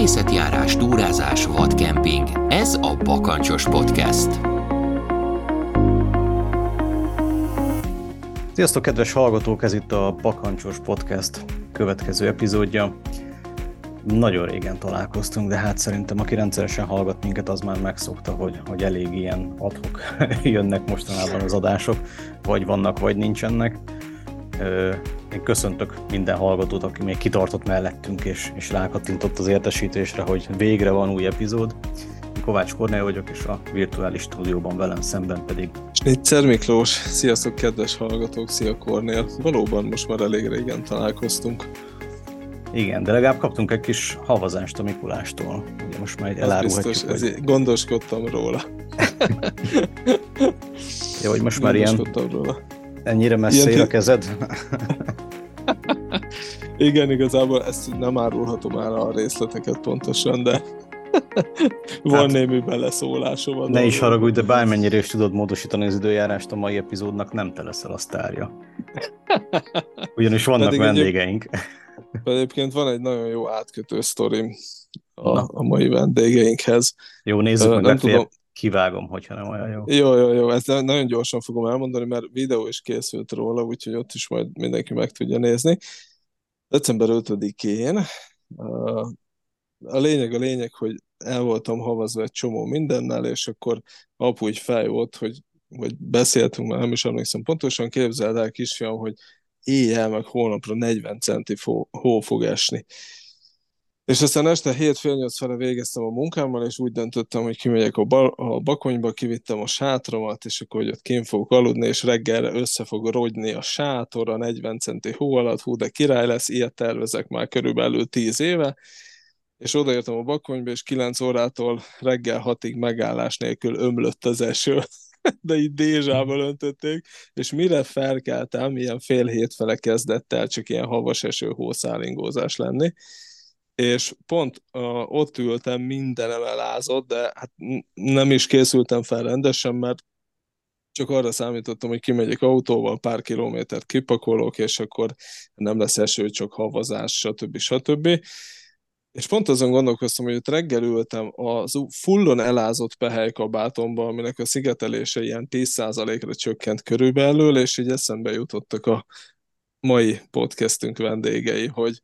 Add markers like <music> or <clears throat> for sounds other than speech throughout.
Természetjárás, túrázás, vadkemping. Ez a Bakancsos Podcast. Sziasztok, kedves hallgatók! Ez itt a Bakancsos Podcast következő epizódja. Nagyon régen találkoztunk, de hát szerintem aki rendszeresen hallgat minket, az már megszokta, hogy, hogy elég ilyen adhok <laughs> jönnek mostanában az adások, vagy vannak, vagy nincsenek. Én köszöntök minden hallgatót, aki még kitartott mellettünk, és, és rákattintott az értesítésre, hogy végre van új epizód. Kovács Kornél vagyok, és a virtuális stúdióban velem szemben pedig. Snitzer Miklós, sziasztok kedves hallgatók, szia Kornél. Valóban most már elég régen találkoztunk. Igen, de legalább kaptunk egy kis havazást a Mikulástól. Ugye most már elárulhatjuk, biztos, hogy... gondoskodtam róla. <laughs> Jó, hogy most már ilyen róla. Ennyire messze ér a kezed? <laughs> Igen, igazából ezt nem árulhatom el a részleteket pontosan, de <laughs> van hát, némi beleszólásom. Ne dolog. is haragudj, de bármennyire is tudod módosítani az időjárást, a mai epizódnak nem te leszel a sztárja. <laughs> Ugyanis vannak Pedig vendégeink. Egyéb, egyébként van egy nagyon jó átkötő sztorim a, a mai vendégeinkhez. Jó, nézzük meg, nem tudom, kivágom, hogyha nem olyan jó. Jó, jó, jó, ezt nagyon gyorsan fogom elmondani, mert videó is készült róla, úgyhogy ott is majd mindenki meg tudja nézni. December 5-én a lényeg a lényeg, hogy el voltam havazva egy csomó mindennel, és akkor apu így fej volt, hogy, hogy beszéltünk, már nem is emlékszem pontosan, képzeld el kisfiam, hogy éjjel meg holnapra 40 centi fó, hó fog esni. És aztán este 7 fél 8 fele végeztem a munkámmal, és úgy döntöttem, hogy kimegyek a, ba- a bakonyba, kivittem a sátramat, és akkor, hogy ott kint fogok aludni, és reggelre össze fog rogyni a sátor a 40 centi hó alatt, hú, de király lesz, ilyet tervezek már körülbelül 10 éve, és odaértem a bakonyba, és 9 órától reggel 6-ig megállás nélkül ömlött az eső, <laughs> de így dézsával öntötték, és mire felkeltem, ilyen fél hét fele kezdett el csak ilyen havas eső hószálingózás lenni, és pont uh, ott ültem, mindenem elázott, de hát nem is készültem fel rendesen, mert csak arra számítottam, hogy kimegyek autóval, pár kilométert kipakolok, és akkor nem lesz eső, csak havazás, stb. stb. És pont azon gondolkoztam, hogy ott reggel ültem az fullon elázott pehelykabátomban, aminek a szigetelése ilyen 10%-ra csökkent körülbelül, és így eszembe jutottak a mai podcastünk vendégei, hogy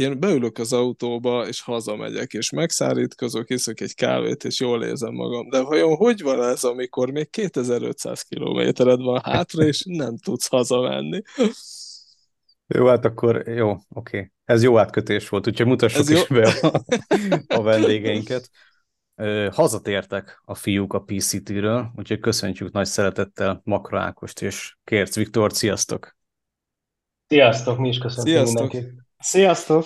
én beülök az autóba, és hazamegyek, és megszárítkozok, iszok egy kávét, és jól érzem magam. De vajon hogy van ez, amikor még 2500 kilométered van hátra, és nem tudsz hazamenni? Jó, hát akkor jó, oké. Okay. Ez jó átkötés volt, úgyhogy mutassuk Ez is jó. be a, a vendégeinket. Hazatértek a fiúk a PCT-ről, úgyhogy köszöntjük nagy szeretettel Makra Ákost és Kérc Viktor. Sziasztok! Sziasztok, mi is köszöntünk Sziasztok. mindenkit. Sziasztok!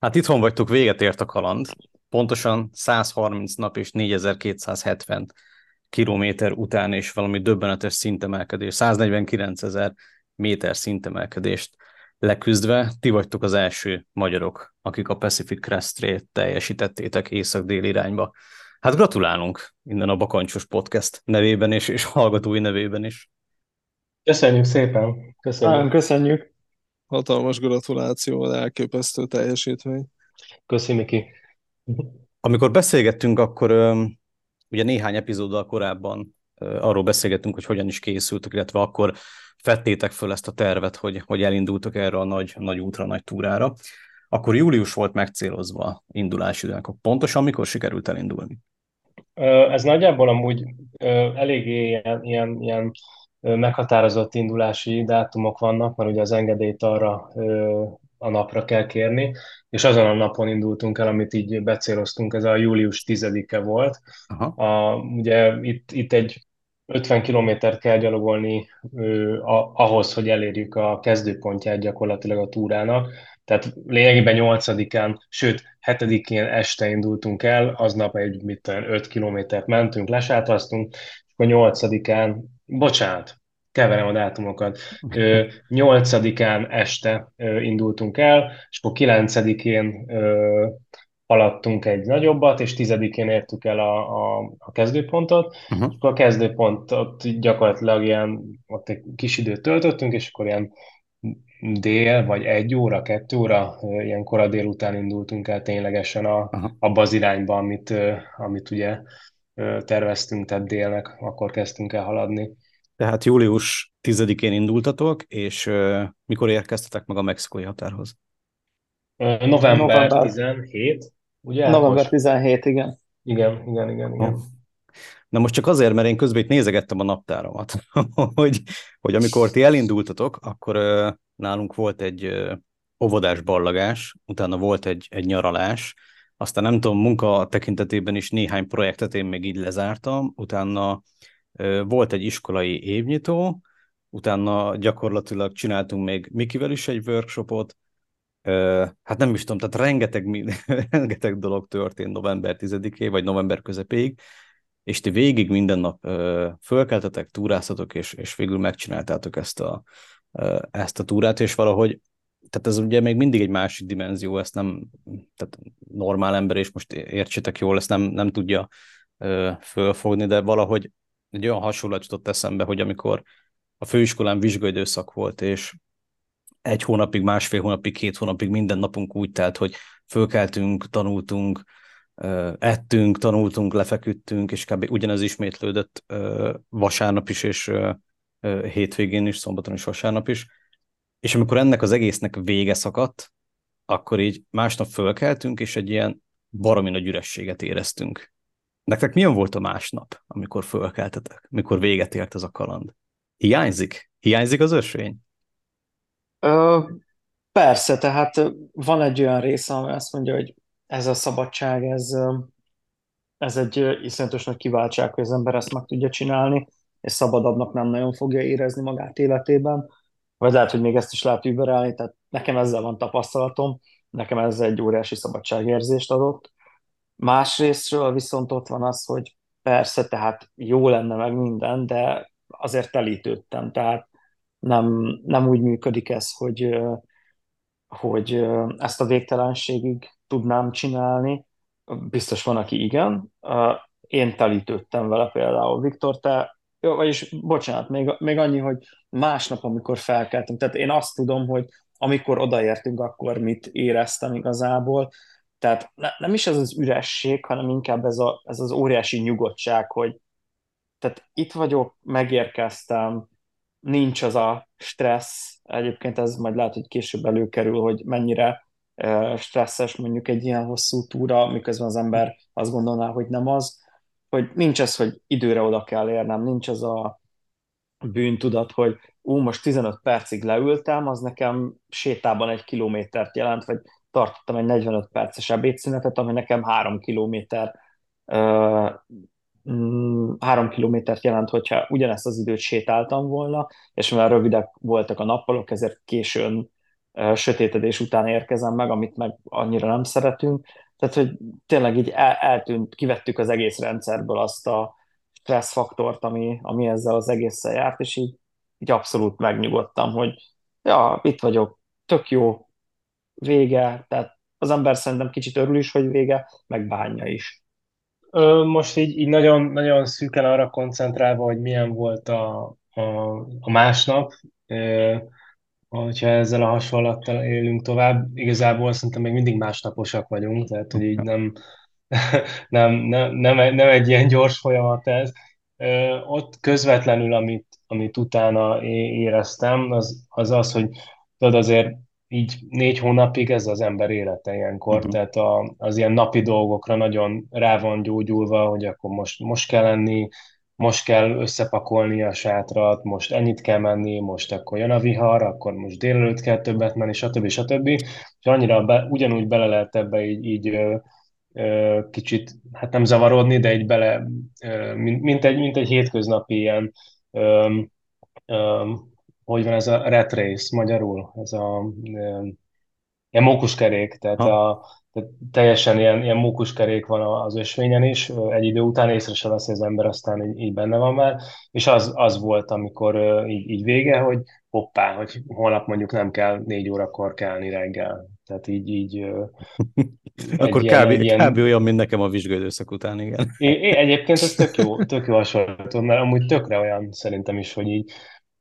Hát itthon vagytok, véget ért a kaland. Pontosan 130 nap és 4270 kilométer után és valami döbbenetes szintemelkedés, 149 ezer méter szintemelkedést leküzdve. Ti vagytok az első magyarok, akik a Pacific Crest Trail teljesítettétek észak-dél irányba. Hát gratulálunk innen a Bakancsos Podcast nevében és, és hallgatói nevében is. Köszönjük szépen. Köszönjük. Nagyon köszönjük. Hatalmas gratuláció, elképesztő teljesítmény. Köszönjük ki. Amikor beszélgettünk, akkor ugye néhány epizóddal korábban arról beszélgettünk, hogy hogyan is készültök, illetve akkor fettétek föl ezt a tervet, hogy, hogy elindultok erre a nagy, nagy útra, nagy túrára. Akkor július volt megcélozva indulási időnek. Pontosan mikor sikerült elindulni? Ez nagyjából amúgy eléggé ilyen, ilyen, ilyen meghatározott indulási dátumok vannak, mert ugye az engedélyt arra a napra kell kérni, és azon a napon indultunk el, amit így becéloztunk, ez a július 10-e volt. Aha. A, ugye itt, itt egy 50 kilométert kell gyalogolni ö, a, ahhoz, hogy elérjük a kezdőpontját gyakorlatilag a túrának. Tehát lényegében 8-án, sőt 7-én este indultunk el, aznap egy mit tudom, 5 kilométert mentünk, lesátraztunk, és akkor 8-án, bocsánat, keverem a dátumokat, 8-án este indultunk el, és akkor 9-én haladtunk egy nagyobbat, és tizedikén értük el a, a, a kezdőpontot, uh-huh. és akkor a kezdőpont ott gyakorlatilag ilyen, ott egy kis időt töltöttünk, és akkor ilyen dél, vagy egy óra, kettő óra, ilyen kora délután indultunk el ténylegesen a, abba az irányba, amit, amit ugye terveztünk, tehát délnek, akkor kezdtünk el haladni. Tehát július 10-én indultatok, és mikor érkeztetek meg a mexikói határhoz? November, November 17, ugye? November most? 17, igen. Igen, igen, igen, igen. Na most csak azért, mert én közben itt nézegettem a naptáramat, <laughs> hogy, hogy amikor ti elindultatok, akkor uh, nálunk volt egy uh, óvodás ballagás, utána volt egy, egy nyaralás, aztán nem tudom, munka tekintetében is néhány projektet én még így lezártam, utána volt egy iskolai évnyitó, utána gyakorlatilag csináltunk még Mikivel is egy workshopot, hát nem is tudom, tehát rengeteg, <laughs> rengeteg dolog történt november 10-é, vagy november közepéig, és ti végig minden nap fölkeltetek, túráztatok, és, és végül megcsináltátok ezt a, ezt a túrát, és valahogy, tehát ez ugye még mindig egy másik dimenzió, ezt nem, tehát normál ember, és most értsétek jól, ezt nem, nem tudja ö, fölfogni, de valahogy egy olyan hasonlat jutott eszembe, hogy amikor a főiskolán vizsgaidőszak volt, és egy hónapig, másfél hónapig, két hónapig minden napunk úgy telt, hogy fölkeltünk, tanultunk, ettünk, tanultunk, lefeküdtünk, és kb. ugyanez ismétlődött vasárnap is, és hétvégén is, szombaton is, vasárnap is. És amikor ennek az egésznek vége szakadt, akkor így másnap fölkeltünk, és egy ilyen baromi nagy ürességet éreztünk. Nektek milyen volt a másnap, amikor fölkeltetek, mikor véget ért ez a kaland? Hiányzik? Hiányzik az ösvény? Ö, persze, tehát van egy olyan része, ami azt mondja, hogy ez a szabadság, ez, ez egy iszonyatos nagy kiváltság, hogy az ember ezt meg tudja csinálni, és szabadabbnak nem nagyon fogja érezni magát életében, vagy lehet, hogy még ezt is lehet überelni, tehát nekem ezzel van tapasztalatom, nekem ez egy óriási szabadságérzést adott. Másrésztről viszont ott van az, hogy persze, tehát jó lenne meg minden, de azért telítődtem, tehát nem, nem úgy működik ez, hogy, hogy ezt a végtelenségig tudnám csinálni. Biztos van, aki igen. Én telítődtem vele például. Viktor, te, jó, vagyis bocsánat, még, még annyi, hogy másnap, amikor felkeltem, tehát én azt tudom, hogy amikor odaértünk, akkor mit éreztem igazából. Tehát ne, nem is ez az üresség, hanem inkább ez, a, ez az óriási nyugodtság, hogy tehát itt vagyok, megérkeztem, nincs az a stressz, egyébként ez majd lehet, hogy később előkerül, hogy mennyire stresszes mondjuk egy ilyen hosszú túra, miközben az ember azt gondolná, hogy nem az, hogy nincs ez, hogy időre oda kell érnem, nincs az a bűntudat, hogy ú, most 15 percig leültem, az nekem sétában egy kilométert jelent, vagy tartottam egy 45 perces ebédszünetet, ami nekem három kilométer mm, három kilométert jelent, hogyha ugyanezt az időt sétáltam volna, és mivel rövidek voltak a nappalok, ezért későn sötétedés után érkezem meg, amit meg annyira nem szeretünk. Tehát, hogy tényleg így el, eltűnt, kivettük az egész rendszerből azt a stresszfaktort, ami, ami ezzel az egésszel járt, és így, így abszolút megnyugodtam, hogy ja, itt vagyok, tök jó, vége, tehát az ember szerintem kicsit örül is, hogy vége, meg bánja is. Most így, így nagyon, nagyon szűken arra koncentrálva, hogy milyen volt a, a, a másnap, hogyha ezzel a hasonlattal élünk tovább, igazából szerintem még mindig másnaposak vagyunk, tehát hogy így nem, <laughs> nem, nem, nem, nem egy ilyen gyors folyamat ez. Ott közvetlenül, amit, amit utána éreztem, az az, az hogy tudod, azért így négy hónapig ez az ember élete ilyenkor, uh-huh. tehát a, az ilyen napi dolgokra nagyon rá van gyógyulva, hogy akkor most, most kell lenni, most kell összepakolni a sátrat, most ennyit kell menni, most akkor jön a vihar, akkor most délelőtt kell többet menni, stb. stb. És annyira be, ugyanúgy bele lehet ebbe így, így kicsit, hát nem zavarodni, de egy bele, mint, egy, mint egy hétköznapi ilyen, hogy van ez a rat race magyarul, ez a ö, ilyen mókuskerék, tehát a, tehát teljesen ilyen, ilyen mókuskerék van az ösvényen is, egy idő után észre se veszi az ember, aztán így, így benne van már, és az, az volt, amikor így, így vége, hogy hoppá, hogy holnap mondjuk nem kell négy órakor kelni reggel. Tehát így, így <laughs> Akkor ilyen, kb, ilyen... kb. olyan, mint nekem a vizsgődőszak után, igen. É, é, egyébként ez tök jó, tök jó hasonló, mert amúgy tökre olyan szerintem is, hogy így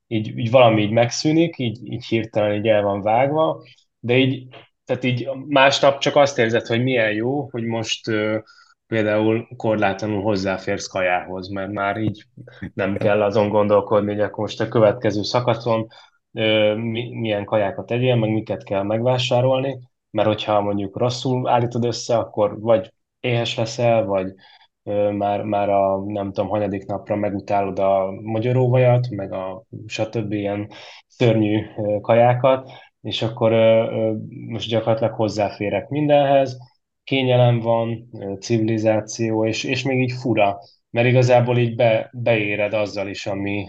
így, így valami így megszűnik, így, így hirtelen így el van vágva, de így, tehát így másnap csak azt érzed, hogy milyen jó, hogy most uh, például korlátlanul hozzáférsz kajához, mert már így nem kell azon gondolkodni, hogy akkor most a következő szakaszon milyen kajákat tegyél, meg miket kell megvásárolni, mert hogyha mondjuk rosszul állítod össze, akkor vagy éhes leszel, vagy már, már a nem tudom, hanyadik napra megutálod a magyaróvajat, meg a stb. ilyen szörnyű kajákat, és akkor most gyakorlatilag hozzáférek mindenhez, kényelem van, civilizáció, és, és még így fura, mert igazából így be, beéred azzal is, ami,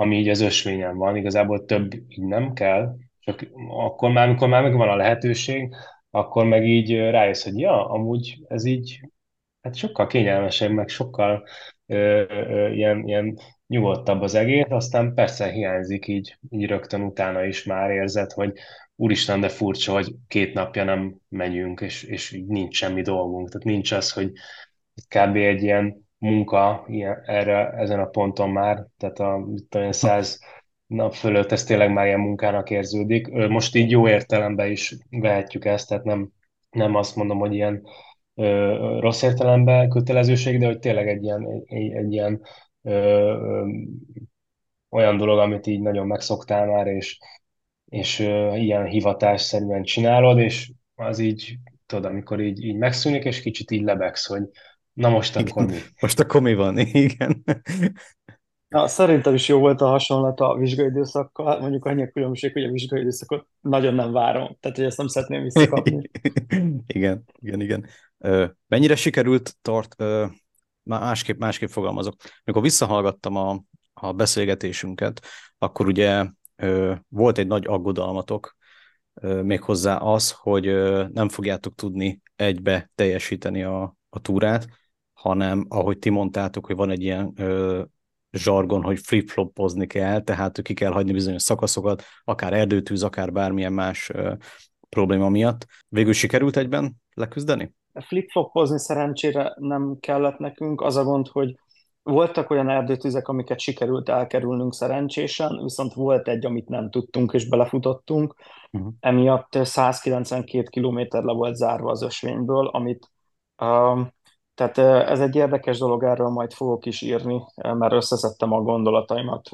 ami így az ösvényen van, igazából több így nem kell, csak akkor már, amikor már megvan a lehetőség, akkor meg így rájössz, hogy ja, amúgy ez így hát sokkal kényelmesebb, meg sokkal ö, ö, ilyen, ilyen nyugodtabb az egész, aztán persze hiányzik így, így rögtön utána is már érzed, hogy úristen, de furcsa, hogy két napja nem megyünk, és, és így nincs semmi dolgunk. Tehát nincs az, hogy kb. egy ilyen munka ilyen, erre, ezen a ponton már, tehát a olyan száz nap fölött ez tényleg már ilyen munkának érződik. Most így jó értelemben is vehetjük ezt, tehát nem, nem azt mondom, hogy ilyen rossz értelemben kötelezőség, de hogy tényleg egy ilyen, egy, egy ilyen ö, ö, olyan dolog, amit így nagyon megszoktál már, és, és ö, ilyen hivatásszerűen csinálod, és az így, tudod, amikor így, így megszűnik, és kicsit így lebegsz, hogy na most akkor mi? Most akkor mi van? Igen. Na, szerintem is jó volt a hasonlat a vizsgaidőszakkal, mondjuk annyi a különbség, hogy a vizsgaidőszakot nagyon nem várom, tehát hogy ezt nem szeretném visszakapni. <laughs> igen, igen, igen. Mennyire sikerült tart, másképp, másképp fogalmazok. Amikor visszahallgattam a, a beszélgetésünket, akkor ugye volt egy nagy aggodalmatok, méghozzá az, hogy nem fogjátok tudni egybe teljesíteni a, a túrát, hanem ahogy ti mondtátok, hogy van egy ilyen zsargon, hogy flip-flopozni kell, tehát ki kell hagyni bizonyos szakaszokat, akár erdőtűz, akár bármilyen más probléma miatt. Végül sikerült egyben leküzdeni? flip-flopozni szerencsére nem kellett nekünk. Az a gond, hogy voltak olyan erdőtüzek, amiket sikerült elkerülnünk szerencsésen, viszont volt egy, amit nem tudtunk, és belefutottunk. Uh-huh. Emiatt 192 kilométer le volt zárva az ösvényből, amit tehát ez egy érdekes dolog, erről majd fogok is írni, mert összeszedtem a gondolataimat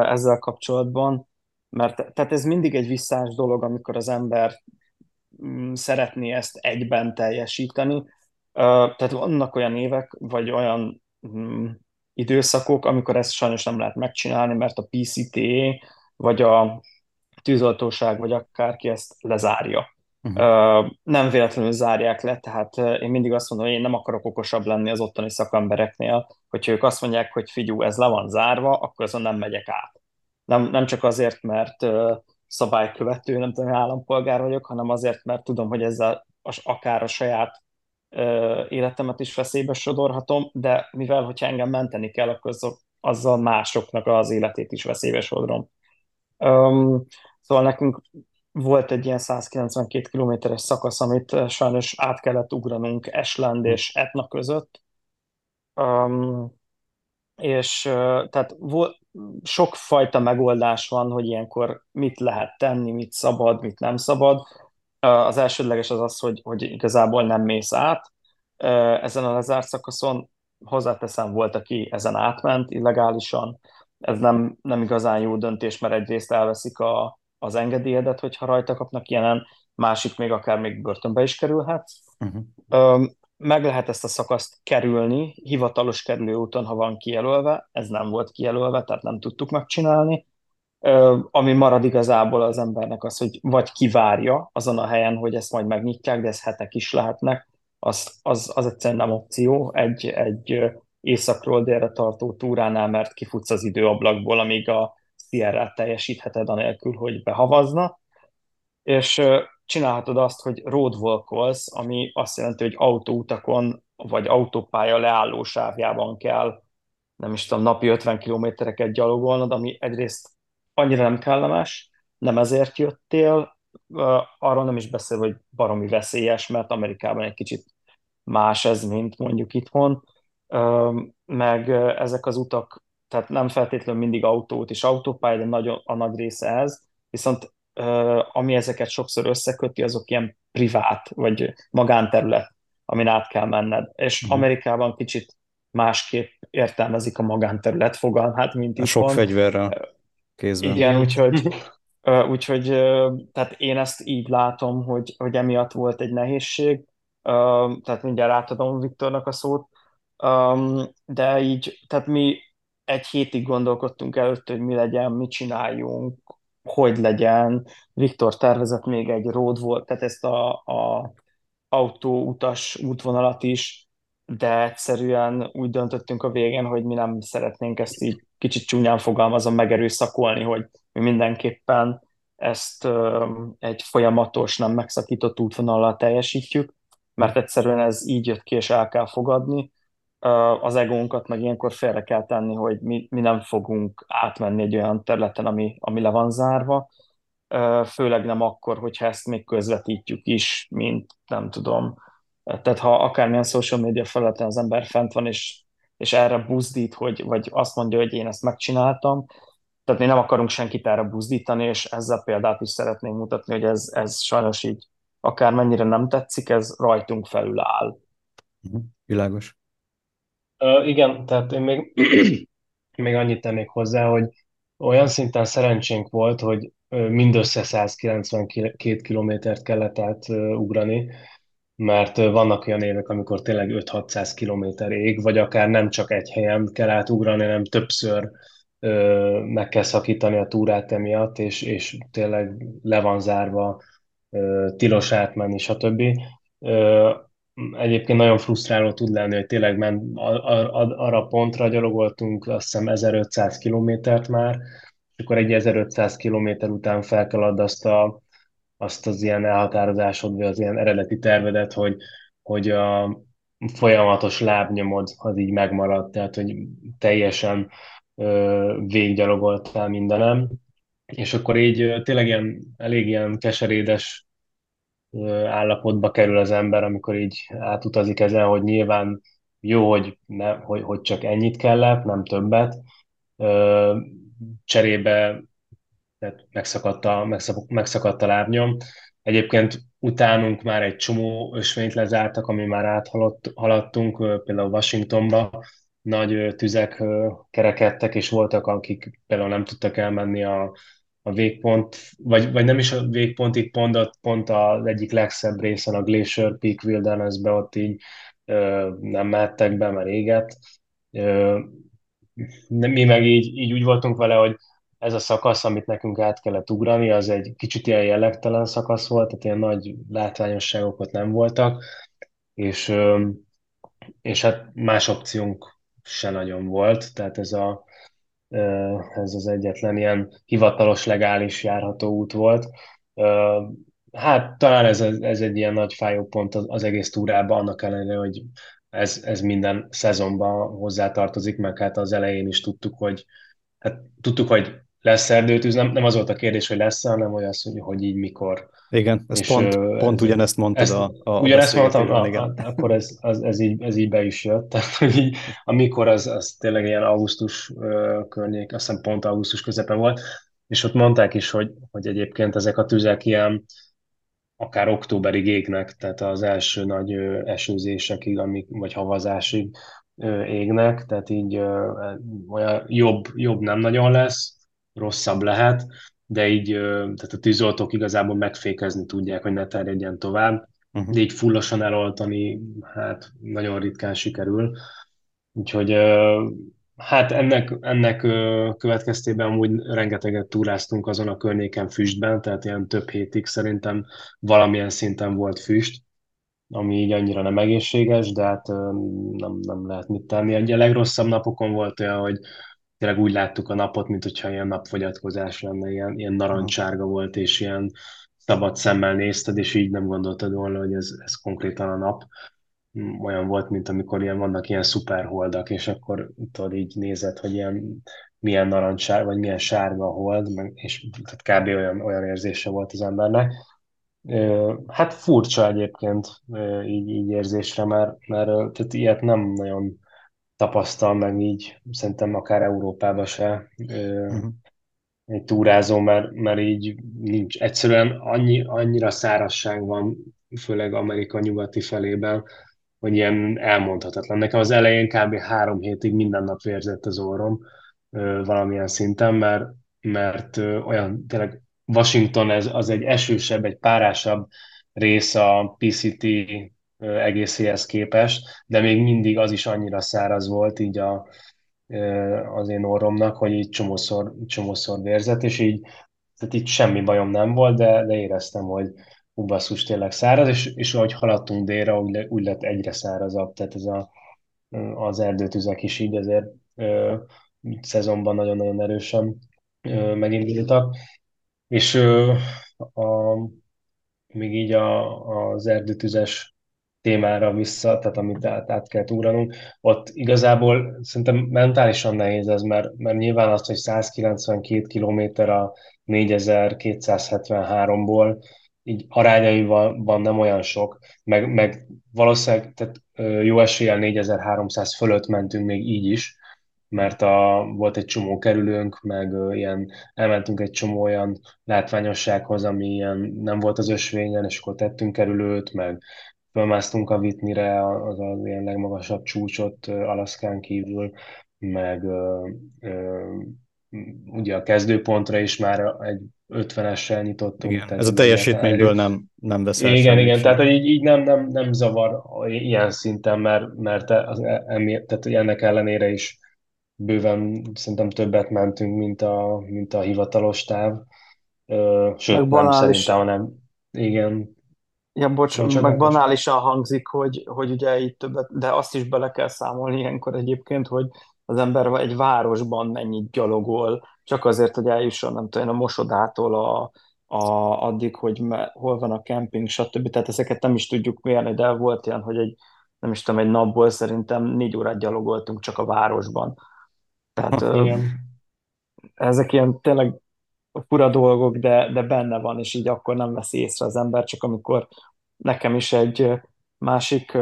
ezzel kapcsolatban, mert tehát ez mindig egy visszás dolog, amikor az ember Mm, szeretné ezt egyben teljesíteni. Tehát vannak olyan évek, vagy olyan mm, időszakok, amikor ezt sajnos nem lehet megcsinálni, mert a PCTA, vagy a tűzoltóság, vagy akárki ezt lezárja. Uh-huh. Nem véletlenül zárják le, tehát én mindig azt mondom, hogy én nem akarok okosabb lenni az ottani szakembereknél, hogyha ők azt mondják, hogy figyú, ez le van zárva, akkor azon nem megyek át. Nem, nem csak azért, mert szabálykövető, nem tudom, állampolgár vagyok, hanem azért, mert tudom, hogy ezzel akár a saját életemet is veszélybe sodorhatom, de mivel, hogyha engem menteni kell, akkor azzal másoknak az életét is veszélybe sodrom. Um, szóval nekünk volt egy ilyen 192 kilométeres szakasz, amit sajnos át kellett ugranunk Esland és Etna között. Um, és uh, tehát volt, sokfajta megoldás van, hogy ilyenkor mit lehet tenni, mit szabad, mit nem szabad. Az elsődleges az az, hogy, hogy igazából nem mész át. Ezen a lezárt szakaszon hozzáteszem, volt, aki ezen átment illegálisan. Ez nem, nem igazán jó döntés, mert egyrészt elveszik a, az engedélyedet, hogyha rajta kapnak ilyenen, másik még akár még börtönbe is kerülhet. Uh-huh meg lehet ezt a szakaszt kerülni, hivatalos kerülőúton, ha van kijelölve, ez nem volt kijelölve, tehát nem tudtuk megcsinálni. Ami marad igazából az embernek az, hogy vagy kivárja azon a helyen, hogy ezt majd megnyitják, de ez hetek is lehetnek, az, az, az egyszerűen nem opció egy, egy északról délre tartó túránál, mert kifutsz az időablakból, amíg a Sierra teljesítheted anélkül, hogy behavazna. És csinálhatod azt, hogy roadwalkolsz, ami azt jelenti, hogy autóutakon vagy autópálya leálló sávjában kell, nem is tudom, napi 50 kilométereket gyalogolnod, ami egyrészt annyira nem kellemes, nem ezért jöttél, arról nem is beszél, hogy baromi veszélyes, mert Amerikában egy kicsit más ez, mint mondjuk itthon, meg ezek az utak tehát nem feltétlenül mindig autót és autópálya, de nagyon, a nagy része ez, viszont ami ezeket sokszor összeköti, azok ilyen privát, vagy magánterület, amin át kell menned. És mm. Amerikában kicsit másképp értelmezik a magánterület fogalmát, mint itt Sok fegyverrel kézben. Igen, úgyhogy, úgyhogy tehát én ezt így látom, hogy, hogy emiatt volt egy nehézség, tehát mindjárt átadom Viktornak a szót, de így, tehát mi egy hétig gondolkodtunk előtt, hogy mi legyen, mit csináljunk, hogy legyen. Viktor tervezett még egy road volt, tehát ezt a, a autóutas útvonalat is, de egyszerűen úgy döntöttünk a végén, hogy mi nem szeretnénk ezt így kicsit csúnyán fogalmazom megerőszakolni, hogy mi mindenképpen ezt ö, egy folyamatos, nem megszakított útvonallal teljesítjük, mert egyszerűen ez így jött ki, és el kell fogadni. Az egónkat meg ilyenkor félre kell tenni, hogy mi, mi nem fogunk átmenni egy olyan területen, ami, ami le van zárva, főleg nem akkor, hogyha ezt még közvetítjük is, mint nem tudom. Tehát ha akármilyen social media felületen az ember fent van, és, és erre buzdít, hogy, vagy azt mondja, hogy én ezt megcsináltam, tehát mi nem akarunk senkit erre buzdítani, és ezzel példát is szeretnénk mutatni, hogy ez, ez sajnos így akármennyire nem tetszik, ez rajtunk felül áll. Mhm, világos. Igen, tehát én még, <clears throat> még annyit tennék hozzá, hogy olyan szinten szerencsénk volt, hogy mindössze 192 kilométert kellett átugrani, mert vannak olyan évek, amikor tényleg 5-600 kilométer ég, vagy akár nem csak egy helyen kell átugrani, hanem többször meg kell szakítani a túrát emiatt, és, és tényleg le van zárva, tilos átmenni, stb. Egyébként nagyon frusztráló tud lenni, hogy tényleg ment, arra a pontra gyalogoltunk azt hiszem 1500 kilométert már, és akkor egy 1500 kilométer után fel kell adni azt, a, azt az ilyen elhatározásod, vagy az ilyen eredeti tervedet, hogy, hogy a folyamatos lábnyomod az így megmaradt, tehát hogy teljesen véggyalogoltál mindenem, és akkor így tényleg ilyen, elég ilyen keserédes állapotba kerül az ember, amikor így átutazik ezen, hogy nyilván jó, hogy, ne, hogy, hogy csak ennyit kellett, nem többet. Cserébe tehát megszakadt a, megszakadt, a lábnyom. Egyébként utánunk már egy csomó ösvényt lezártak, ami már áthaladtunk, például Washingtonba, nagy tüzek kerekedtek, és voltak, akik például nem tudtak elmenni a, a végpont, vagy, vagy nem is a végpontig, pont, a, pont az egyik legszebb részen, a Glacier Peak Wilderness-be ott így ö, nem mehettek be, mert éget. Ö, mi meg így, így úgy voltunk vele, hogy ez a szakasz, amit nekünk át kellett ugrani, az egy kicsit ilyen jellegtelen szakasz volt, tehát ilyen nagy látványosságok ott nem voltak, és, és hát más opciónk se nagyon volt, tehát ez, a, ez az egyetlen ilyen hivatalos, legális járható út volt. Hát talán ez, ez egy ilyen nagy fájó pont az, egész túrában, annak ellenére, hogy ez, ez minden szezonban hozzátartozik, meg hát az elején is tudtuk, hogy hát tudtuk, hogy lesz erdőtűz, nem, nem az volt a kérdés, hogy lesz hanem hogy az, hogy, hogy így mikor. Igen, ez és, pont, uh, pont ez, ugyanezt mondtad ezt, a, a Ugyanezt mondtam, a, a, akkor ez, az, ez, így, ez így be is jött. <laughs> Tehát, így, amikor az, az tényleg ilyen augusztus környék, azt hiszem pont augusztus közepe volt, és ott mondták is, hogy, hogy egyébként ezek a tüzek ilyen akár októberig égnek, tehát az első nagy esőzésekig, amik, vagy havazásig égnek, tehát így olyan jobb, jobb nem nagyon lesz, rosszabb lehet, de így tehát a tűzoltók igazából megfékezni tudják, hogy ne terjedjen tovább, uh-huh. de így fullosan eloltani, hát nagyon ritkán sikerül. Úgyhogy hát ennek, ennek következtében amúgy rengeteget túráztunk azon a környéken füstben, tehát ilyen több hétig szerintem valamilyen szinten volt füst, ami így annyira nem egészséges, de hát nem, nem lehet mit tenni. A legrosszabb napokon volt olyan, hogy tényleg úgy láttuk a napot, mint hogyha ilyen napfogyatkozás lenne, ilyen, ilyen narancsárga volt, és ilyen szabad szemmel nézted, és így nem gondoltad volna, hogy ez, ez konkrétan a nap. Olyan volt, mint amikor ilyen vannak ilyen szuperholdak, és akkor tudod így nézed, hogy ilyen milyen narancsár, vagy milyen sárga a hold, meg, és tehát kb. olyan, olyan érzése volt az embernek. Hát furcsa egyébként így, így érzésre, mert, mert tehát ilyet nem nagyon tapasztal meg így, szerintem akár Európában se uh-huh. egy túrázó, mert, mert így nincs. Egyszerűen annyi, annyira szárazság van, főleg Amerika nyugati felében, hogy ilyen elmondhatatlan. Nekem az elején kb. három hétig minden nap vérzett az orrom valamilyen szinten, mert, mert olyan tényleg Washington ez, az egy esősebb, egy párásabb rész a PCT egészéhez képest, de még mindig az is annyira száraz volt így a, az én orromnak, hogy így csomószor, csomószor vérzett, és így, tehát így semmi bajom nem volt, de, de éreztem, hogy hú, basszus, tényleg száraz, és, és ahogy haladtunk délre, úgy, le, úgy lett egyre szárazabb, tehát ez a, az erdőtüzek is így azért ö, szezonban nagyon-nagyon erősen ö, megindultak, és ö, a, még így a, az erdőtüzes témára vissza, tehát amit át, át kell úranunk, ott igazából szerintem mentálisan nehéz ez, mert, mert nyilván azt, hogy 192 km a 4273-ból, így arányaiban nem olyan sok, meg, meg valószínűleg tehát jó eséllyel 4300 fölött mentünk még így is, mert a, volt egy csomó kerülőnk, meg uh, ilyen, elmentünk egy csomó olyan látványossághoz, ami ilyen nem volt az ösvényen, és akkor tettünk kerülőt, meg fölmásztunk a Vitnire, az az ilyen legmagasabb csúcsot Alaszkán kívül, meg uh, uh, ugye a kezdőpontra is már egy 50-essel nyitottunk. Igen, ez a teljesítményből nem, nem veszel Igen, igen, sem. tehát hogy így, így nem, nem, nem zavar ilyen szinten, mert, mert az, emi, tehát ennek ellenére is bőven szerintem többet mentünk, mint a, mint a hivatalos táv. Sőt, nem szerintem, hanem igen. Ja, bocs, meg banálisan hangzik, hogy, hogy ugye itt többet, de azt is bele kell számolni ilyenkor egyébként, hogy az ember egy városban mennyit gyalogol, csak azért, hogy eljusson, nem tudom, a mosodától a, a, addig, hogy me, hol van a kemping, stb. Tehát ezeket nem is tudjuk mérni, de volt ilyen, hogy egy, nem is tudom, egy napból szerintem négy órát gyalogoltunk csak a városban. Tehát Igen. ezek ilyen tényleg fura dolgok, de, de benne van, és így akkor nem veszi észre az ember, csak amikor nekem is egy másik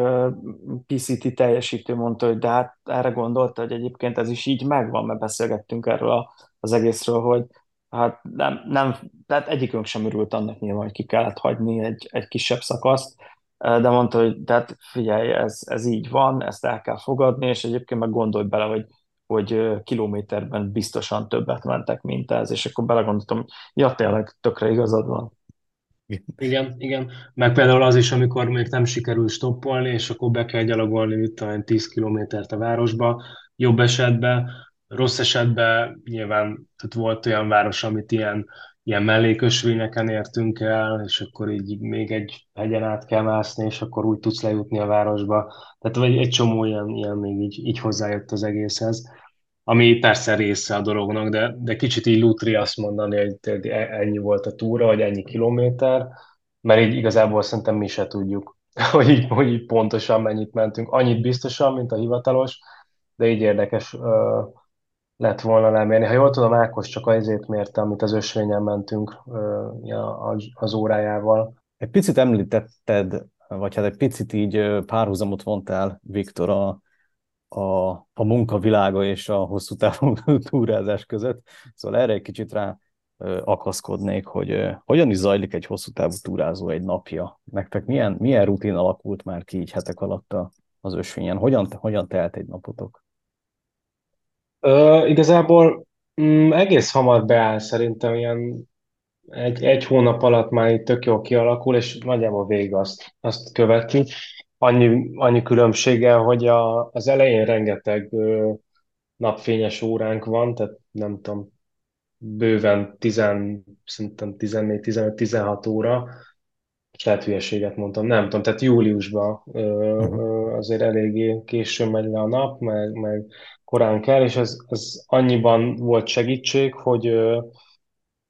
PCT teljesítő mondta, hogy de hát erre gondolta, hogy egyébként ez is így megvan, mert beszélgettünk erről a, az egészről, hogy hát nem, nem, tehát egyikünk sem örült annak nyilván, hogy ki kellett hagyni egy, egy kisebb szakaszt, de mondta, hogy tehát figyelj, ez, ez így van, ezt el kell fogadni, és egyébként meg gondolj bele, hogy hogy kilométerben biztosan többet mentek, mint ez, és akkor belegondoltam, ja, tényleg tökre igazad van. Igen, igen. Meg például az is, amikor még nem sikerül stoppolni, és akkor be kell gyalogolni itt a 10 kilométert a városba. Jobb esetben, rossz esetben nyilván tehát volt olyan város, amit ilyen, ilyen mellékösvényeken értünk el, és akkor így még egy hegyen át kell mászni, és akkor úgy tudsz lejutni a városba. Tehát egy, egy csomó ilyen, ilyen még így, így hozzájött az egészhez ami persze része a dolognak, de, de kicsit így lutri azt mondani, hogy ennyi volt a túra, vagy ennyi kilométer, mert így igazából szerintem mi se tudjuk, <laughs> hogy így, hogy így pontosan mennyit mentünk. Annyit biztosan, mint a hivatalos, de így érdekes ö, lett volna lemérni. Ha jól tudom, Ákos csak azért mérte, amit az ösvényen mentünk ö, az órájával. Egy picit említetted, vagy hát egy picit így párhuzamot vontál, Viktor, a, a, a munkavilága és a hosszú távú <laughs> túrázás között. Szóval erre egy kicsit rá akaszkodnék, hogy hogyan is zajlik egy hosszú távú túrázó egy napja. Nektek milyen, milyen rutin alakult már ki így hetek alatt az ösvényen? Hogyan, hogyan telt egy napotok? Ö, igazából mm, egész hamar beáll szerintem ilyen egy, egy hónap alatt már itt tök jól kialakul, és nagyjából végig azt, azt követi annyi, annyi különbséggel, hogy a, az elején rengeteg ö, napfényes óránk van, tehát nem tudom, bőven 10, szerintem 14, 15, 16 óra, és lehet hülyeséget mondtam, nem tudom, tehát júliusban ö, uh-huh. ö, azért eléggé későn megy le a nap, meg, meg korán kell, és az, az annyiban volt segítség, hogy ö,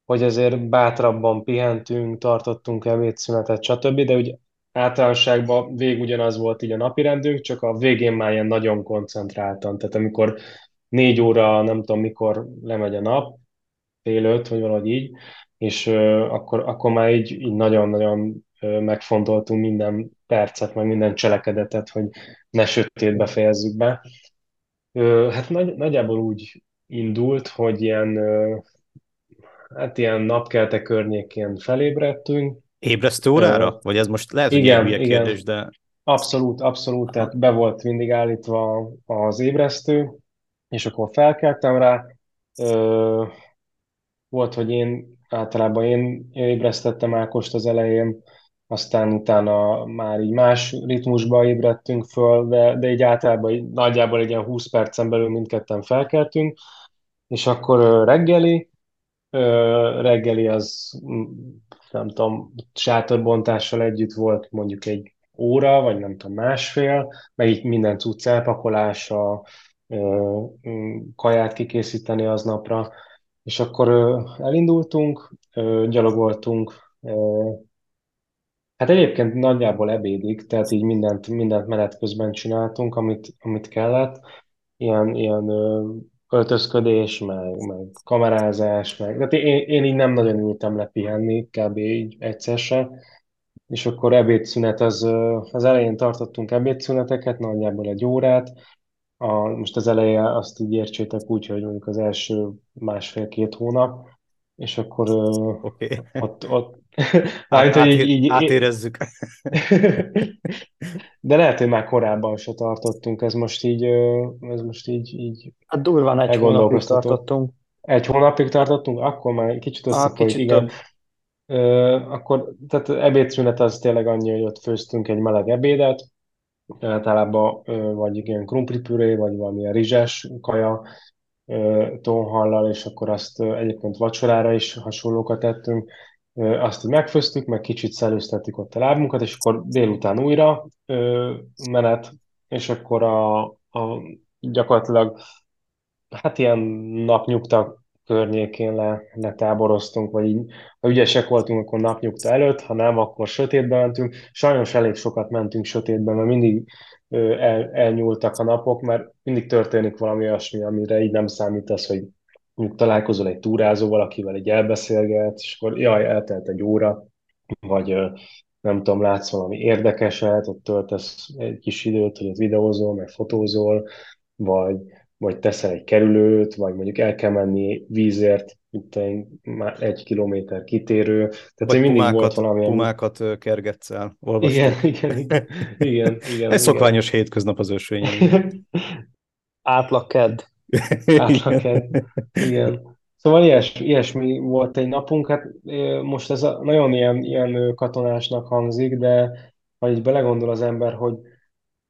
hogy azért bátrabban pihentünk, tartottunk ebédszünetet, stb., de ugye általánosságban végig ugyanaz volt így a napirendünk, csak a végén már ilyen nagyon koncentráltan. Tehát amikor négy óra, nem tudom mikor lemegy a nap, fél öt, vagy valahogy így, és uh, akkor, akkor már így, így nagyon-nagyon uh, megfontoltunk minden percet, meg minden cselekedetet, hogy ne sötétbe fejezzük be. Hát nagy, nagyjából úgy indult, hogy ilyen, hát ilyen napkelte környékén felébredtünk. Ébresztő órára? Vagy ez most lehet, hogy Igen, igen. kérdés, de... Abszolút, abszolút, tehát be volt mindig állítva az ébresztő, és akkor felkeltem rá. Ö, volt, hogy én általában én ébresztettem Ákost az elején, aztán utána már így más ritmusba ébredtünk föl, de, de így általában így, nagyjából egy ilyen 20 percen belül mindketten felkeltünk, és akkor reggeli, reggeli az, nem tudom, sátorbontással együtt volt mondjuk egy óra, vagy nem tudom, másfél, meg így minden cucc elpakolása, kaját kikészíteni aznapra, és akkor elindultunk, gyalogoltunk, hát egyébként nagyjából ebédig, tehát így mindent, mindent menet közben csináltunk, amit, amit kellett, ilyen, ilyen öltözködés, meg, meg kamerázás, meg... Tehát én, én így nem nagyon ültem le pihenni, kb. így egyszer. És akkor ebédszünet, az, az elején tartottunk ebédszüneteket, nagyjából egy órát. A, most az eleje azt így értsétek úgy, hogy mondjuk az első másfél-két hónap, és akkor. Okay. ott, ott Át, mármint, hogy így, így, átérezzük. <laughs> de lehet, hogy már korábban se tartottunk, ez most így, ez most így, így Hát durván egy hónapig tartottunk. Egy hónapig tartottunk, akkor már kicsit összefolyt, igen. több. Ö, akkor, tehát ebédszünet az tényleg annyi, hogy ott főztünk egy meleg ebédet, általában vagy ilyen krumplipüré, vagy valamilyen rizses kaja tonhallal, és akkor azt egyébként vacsorára is hasonlókat tettünk. Azt megfőztük, meg kicsit szellőztettük ott a lábunkat, és akkor délután újra menet, és akkor a, a gyakorlatilag Hát ilyen napnyugta környékén le, letáboroztunk, vagy így, ha ügyesek voltunk, akkor napnyugta előtt, ha nem, akkor sötétbe mentünk. Sajnos elég sokat mentünk sötétbe, mert mindig el, elnyúltak a napok, mert mindig történik valami olyasmi, amire így nem számítasz, hogy mondjuk találkozol egy túrázóval, akivel egy elbeszélget, és akkor jaj, eltelt egy óra, vagy nem tudom, látsz valami érdekeset, ott töltesz egy kis időt, hogy ott videózol, meg fotózol, vagy vagy teszel egy kerülőt, vagy mondjuk el kell menni vízért, itt egy, már egy kilométer kitérő. Tehát, Vagy mindig pumákat, volt valamilyen... pumákat kergetsz el, Igen, olvastuk. igen, igen, igen, igen, <laughs> Ez szokványos hétköznap az ösvényen. igen. <laughs> Átlag kedd. Átlagked. Igen. Szóval ilyes, ilyesmi volt egy napunk, hát most ez a, nagyon ilyen, ilyen katonásnak hangzik, de ha így belegondol az ember, hogy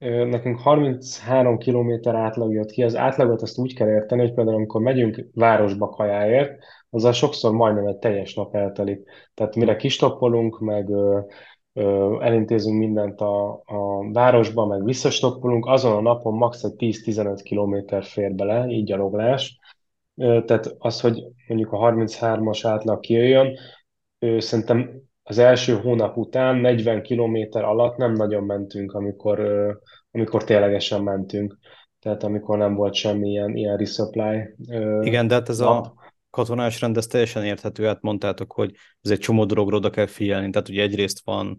Nekünk 33 kilométer átlag jött ki. Az átlagot azt úgy kell érteni, hogy például amikor megyünk városba kajáért, azzal sokszor majdnem egy teljes nap eltelik. Tehát mire kistoppolunk, meg elintézünk mindent a, a városba, meg visszastoppolunk, azon a napon max. egy 10-15 kilométer fér bele, így gyaloglás. Tehát az, hogy mondjuk a 33-as átlag kijöjjön, szerintem az első hónap után 40 kilométer alatt nem nagyon mentünk, amikor, amikor ténylegesen mentünk. Tehát amikor nem volt semmi ilyen, ilyen resupply Igen, de hát ez a katonás rend, ez teljesen érthető, hát mondtátok, hogy ez egy csomó dologra oda kell figyelni, tehát ugye egyrészt van,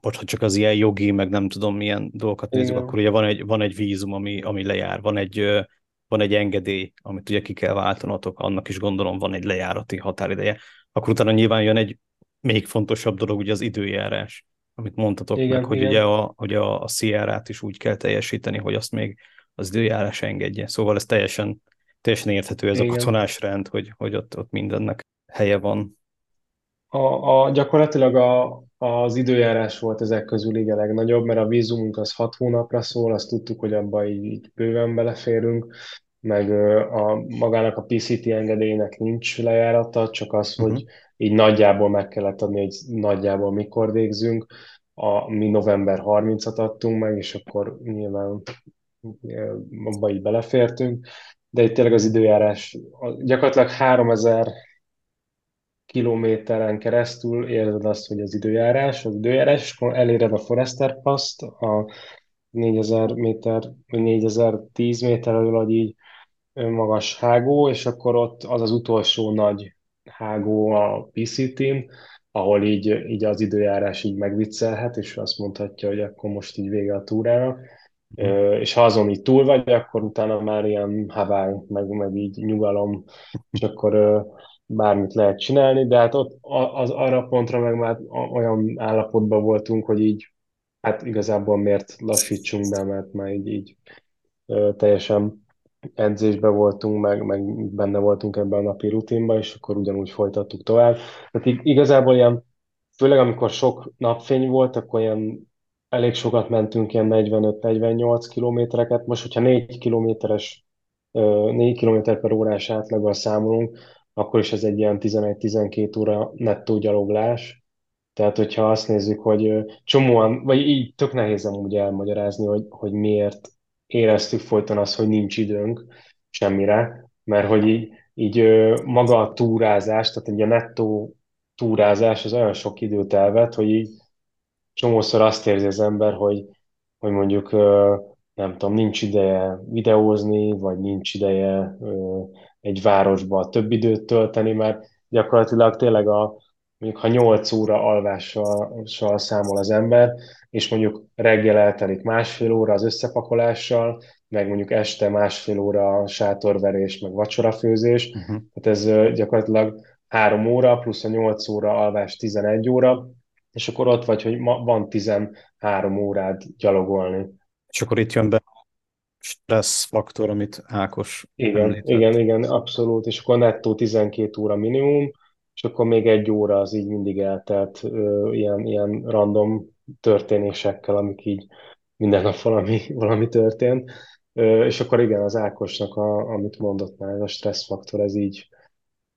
bocs, ha csak az ilyen jogi, meg nem tudom milyen dolgokat nézzük, Igen. akkor ugye van egy, van egy vízum, ami, ami lejár, van egy, van egy engedély, amit ugye ki kell váltanotok, annak is gondolom van egy lejárati határideje. Akkor utána nyilván jön egy még fontosabb dolog, ugye az időjárás, amit mondtatok meg, Igen, hogy igen. ugye a, hogy a, a CR-át is úgy kell teljesíteni, hogy azt még az időjárás engedje. Szóval ez teljesen, teljesen érthető ez a Igen. katonás rend, hogy, hogy ott, ott mindennek helye van. A, a, gyakorlatilag a, az időjárás volt ezek közül így a legnagyobb, mert a vízumunk az hat hónapra szól, azt tudtuk, hogy abba így, így bőven beleférünk, meg a, magának a PCT engedélynek nincs lejárata, csak az, Uh-huh. hogy így nagyjából meg kellett adni, hogy nagyjából mikor végzünk. A, mi november 30-at adtunk meg, és akkor nyilván abba így belefértünk, de itt tényleg az időjárás, gyakorlatilag 3000 kilométeren keresztül érzed azt, hogy az időjárás, az időjárás, és akkor eléred a Forester Pass-t, a 4000 méter, vagy 4010 méter alul, vagy így magas hágó, és akkor ott az az utolsó nagy hágó a PCT-n, ahol így, így az időjárás így megviccelhet, és azt mondhatja, hogy akkor most így vége a túrának. És ha azon így túl vagy, akkor utána már ilyen Hawaii, meg, meg így nyugalom, és akkor bármit lehet csinálni, de hát ott az arra pontra meg már olyan állapotban voltunk, hogy így hát igazából miért lassítsunk be, mert már így, így teljesen edzésben voltunk, meg, meg benne voltunk ebben a napi rutinban, és akkor ugyanúgy folytattuk tovább. Tehát igazából ilyen, főleg amikor sok napfény volt, akkor ilyen elég sokat mentünk, ilyen 45-48 kilométereket. Most, hogyha 4 kilométeres 4 km per órás átlaggal számolunk, akkor is ez egy ilyen 11-12 óra nettó gyaloglás. Tehát, hogyha azt nézzük, hogy csomóan, vagy így tök nehéz amúgy elmagyarázni, hogy, hogy miért éreztük folyton azt, hogy nincs időnk semmire, mert hogy így, így maga a túrázás, tehát egy a nettó túrázás az olyan sok időt elvet, hogy így csomószor azt érzi az ember, hogy, hogy mondjuk nem tudom, nincs ideje videózni, vagy nincs ideje egy városba több időt tölteni, mert gyakorlatilag tényleg a, mondjuk ha 8 óra alvással számol az ember, és mondjuk reggel eltelik másfél óra az összepakolással, meg mondjuk este másfél óra sátorverés, meg vacsorafőzés, uh-huh. tehát ez gyakorlatilag három óra, plusz a 8 óra alvás 11 óra, és akkor ott vagy, hogy ma van 13 órád gyalogolni. És akkor itt jön be stressz faktor, amit Ákos Igen, említett. igen, igen, abszolút, és akkor nettó 12 óra minimum, és akkor még egy óra az így mindig eltelt ö, ilyen, ilyen random történésekkel, amik így minden nap valami, valami történt. Ö, és akkor igen, az Ákosnak, a, amit mondott már, ez a stresszfaktor, ez így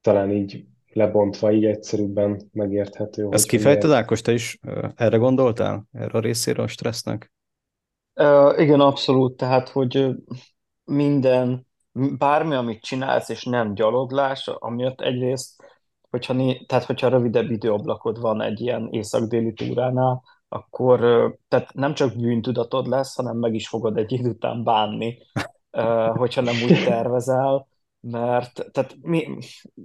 talán így lebontva így egyszerűbben megérthető. Ezt kifejted, Ákos, te is erre gondoltál? Erre a részéről a stressznek? Uh, igen, abszolút. Tehát, hogy minden, bármi, amit csinálsz, és nem gyaloglás, amiatt egyrészt, hogyha, né, tehát hogyha rövidebb időablakod van egy ilyen észak-déli túránál, akkor tehát nem csak bűntudatod lesz, hanem meg is fogod egy idő után bánni, hogyha nem úgy tervezel, mert tehát mi,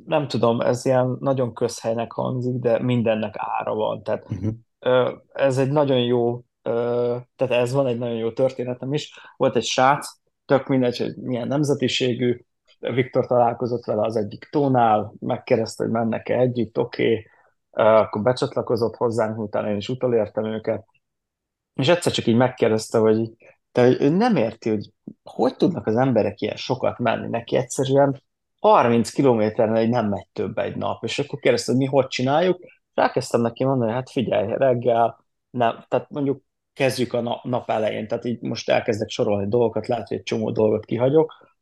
nem tudom, ez ilyen nagyon közhelynek hangzik, de mindennek ára van. Tehát uh-huh. ez egy nagyon jó, tehát ez van egy nagyon jó történetem is. Volt egy srác, tök mindegy, hogy milyen nemzetiségű, Viktor találkozott vele az egyik tónál, megkérdezte, hogy mennek-e együtt, oké, okay. akkor becsatlakozott hozzánk, utána én is utolértem őket, és egyszer csak így megkérdezte, hogy de ő nem érti, hogy hogy tudnak az emberek ilyen sokat menni. Neki egyszerűen 30 kilométernél nem megy több egy nap. És akkor kérdezte, hogy mi hogy csináljuk. Rákezdtem neki mondani, hát figyelj, reggel, nem, tehát mondjuk kezdjük a nap, elején, tehát így most elkezdek sorolni dolgokat, lehet, hogy egy csomó dolgot kihagyok.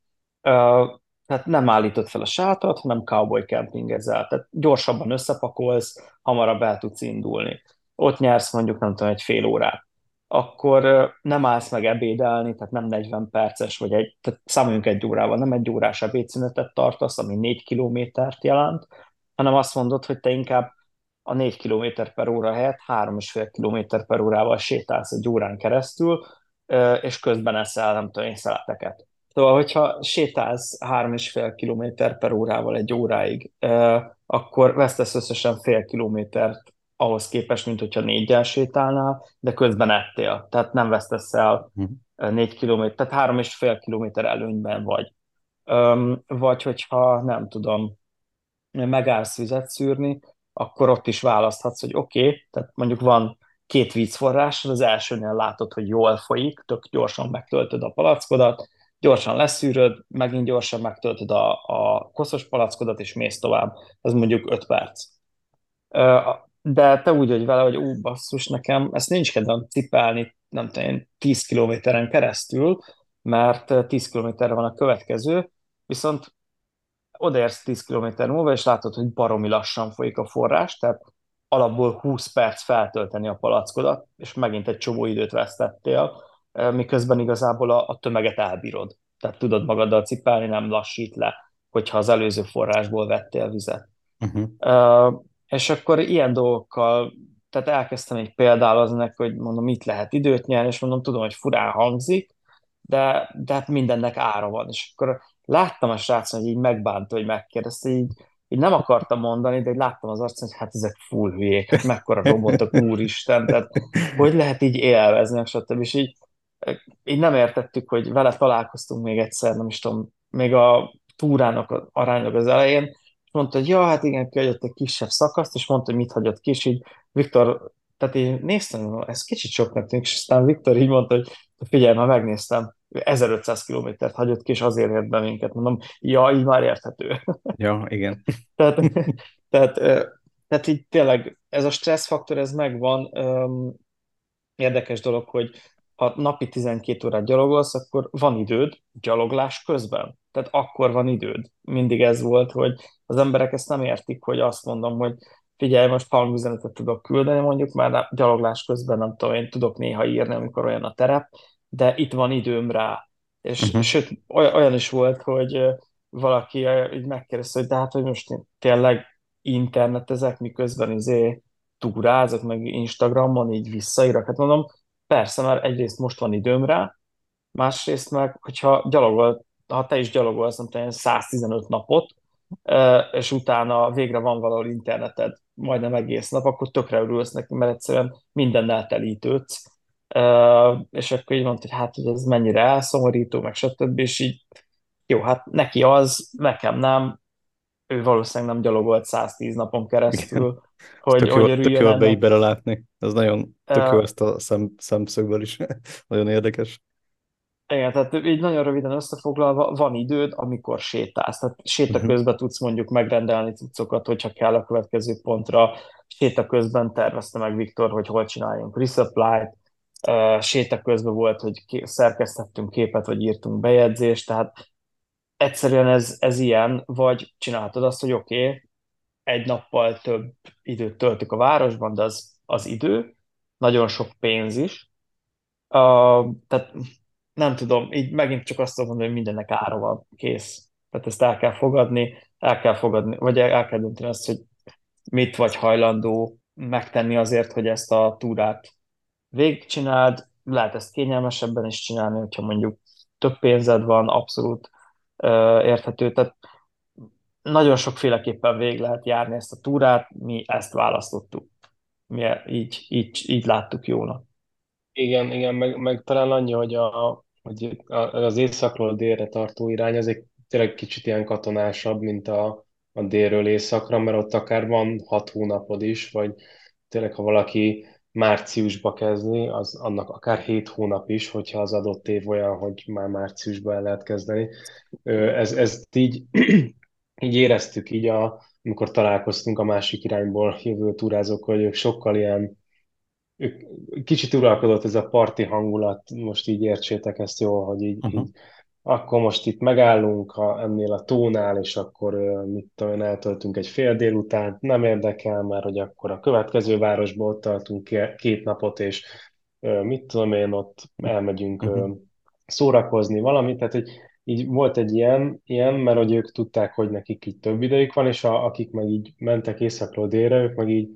Tehát nem állított fel a sátrat, hanem cowboy campingezel. Tehát gyorsabban összepakolsz, hamarabb el tudsz indulni. Ott nyersz mondjuk, nem tudom, egy fél órát akkor nem állsz meg ebédelni, tehát nem 40 perces, vagy egy, tehát számoljunk egy órával, nem egy órás ebédszünetet tartasz, ami 4 kilométert jelent, hanem azt mondod, hogy te inkább a 4 km per óra helyett 3,5 km per órával sétálsz egy órán keresztül, és közben eszel, nem tudom szeleteket. Szóval, hogyha sétálsz 3,5 km per órával egy óráig, akkor vesztesz összesen fél kilométert ahhoz képest, mint hogyha négyel sétálnál, de közben ettél. Tehát nem vesztesz el uh-huh. négy kilométer, tehát három és fél kilométer előnyben vagy. Öm, vagy hogyha nem tudom, megállsz vizet szűrni, akkor ott is választhatsz, hogy oké, okay, tehát mondjuk van két vízforrás, az elsőnél látod, hogy jól folyik, tök gyorsan megtöltöd a palackodat, gyorsan leszűröd, megint gyorsan megtöltöd a, a koszos palackodat, és mész tovább. Ez mondjuk 5 perc de te úgy vagy vele, hogy ú, basszus, nekem ezt nincs kedvem cipelni, nem tudom 10 kilométeren keresztül, mert 10 kilométerre van a következő, viszont odaérsz 10 kilométer múlva, és látod, hogy baromi lassan folyik a forrás, tehát alapból 20 perc feltölteni a palackodat, és megint egy csomó időt vesztettél, miközben igazából a, a tömeget elbírod. Tehát tudod magaddal cipelni, nem lassít le, hogyha az előző forrásból vettél vizet. Uh-huh. És akkor ilyen dolgokkal, tehát elkezdtem egy példálozni neki, hogy mondom, mit lehet időt nyerni, és mondom, tudom, hogy furán hangzik, de, de hát mindennek ára van. És akkor láttam a srácon, hogy így megbánta, hogy megkérdezte, így, így nem akartam mondani, de így láttam az arcon, hogy hát ezek full hülyék, hát mekkora robotok, úristen, tehát hogy lehet így élvezni, stb. És így így nem értettük, hogy vele találkoztunk még egyszer, nem is tudom, még a túrának aránylag az elején, mondta, hogy ja, hát igen, kiadott egy kisebb szakaszt, és mondta, hogy mit hagyott ki, és így Viktor, tehát én néztem, ez kicsit soknak tűnik, és aztán Viktor így mondta, hogy figyelj, már megnéztem, 1500 kilométert hagyott ki, és azért ért be minket. Mondom, ja, így már érthető. <laughs> Ja, igen. tehát, tehát, tehát így tényleg ez a stresszfaktor, ez megvan. Érdekes dolog, hogy ha napi 12 órát gyalogolsz, akkor van időd gyaloglás közben. Tehát akkor van időd. Mindig ez volt, hogy az emberek ezt nem értik, hogy azt mondom, hogy figyelj, most palm üzenetet tudok küldeni, mondjuk már gyaloglás közben nem tudom, én tudok néha írni, amikor olyan a terep, de itt van időm rá. És uh-huh. sőt, olyan is volt, hogy valaki így megkérdezte, hogy de hát, hogy most én tényleg internetezek, miközben izé túrázok, meg Instagramon így visszaírok. Hát mondom, persze, mert egyrészt most van időm rá, másrészt meg, hogyha gyalogol, ha te is gyalogolsz, nem tudom, 115 napot, és utána végre van valahol interneted, majdnem egész nap, akkor tökre örülsz neki, mert egyszerűen mindennel telítődsz. És akkor így mondta, hogy hát, hogy ez mennyire elszomorító, meg stb. És így, jó, hát neki az, nekem nem, ő valószínűleg nem gyalogolt 110 napon keresztül, Igen. hogy, tök hogy örüljön tök jó ebbe látni. Ez nagyon tök jó ezt a szem, szemszögből is. <laughs> nagyon érdekes. Igen, tehát így nagyon röviden összefoglalva, van időd, amikor sétálsz. Tehát séta uh-huh. közben tudsz mondjuk megrendelni cuccokat, hogyha kell a következő pontra. Séta közben tervezte meg Viktor, hogy hol csináljunk resupply-t. Séta közben volt, hogy szerkesztettünk képet, vagy írtunk bejegyzést, tehát egyszerűen ez, ez ilyen, vagy csináltad azt, hogy oké, okay, egy nappal több időt töltök a városban, de az, az idő, nagyon sok pénz is. Uh, tehát nem tudom, így megint csak azt mondani, hogy mindennek ára van, kész. Tehát ezt el kell fogadni, el kell fogadni, vagy el kell dönteni azt, hogy mit vagy hajlandó megtenni azért, hogy ezt a túrát végigcsináld, lehet ezt kényelmesebben is csinálni, hogyha mondjuk több pénzed van, abszolút érthető. Tehát nagyon sokféleképpen végig lehet járni ezt a túrát, mi ezt választottuk. Mi így, így, így láttuk jónak. Igen, igen, meg, meg talán annyi, hogy, a, hogy az északról délre tartó irány az egy tényleg kicsit ilyen katonásabb, mint a, a délről északra, mert ott akár van hat hónapod is, vagy tényleg, ha valaki márciusba kezdi, az annak akár hét hónap is, hogyha az adott év olyan, hogy már márciusban el lehet kezdeni. Ez, ezt így, <clears throat> így éreztük így, a, amikor találkoztunk a másik irányból jövő túrázók, hogy ők sokkal ilyen ők, kicsit uralkodott ez a parti hangulat, most így értsétek ezt jól, hogy így, uh-huh. így akkor most itt megállunk a, ennél a tónál, és akkor mit tudom én, eltöltünk egy fél délután, nem érdekel, mert hogy akkor a következő városba ott tartunk két napot, és mit tudom én, ott elmegyünk uh-huh. szórakozni valamit, tehát hogy így volt egy ilyen, ilyen, mert hogy ők tudták, hogy nekik így több idejük van, és a, akik meg így mentek északról délre, ők meg így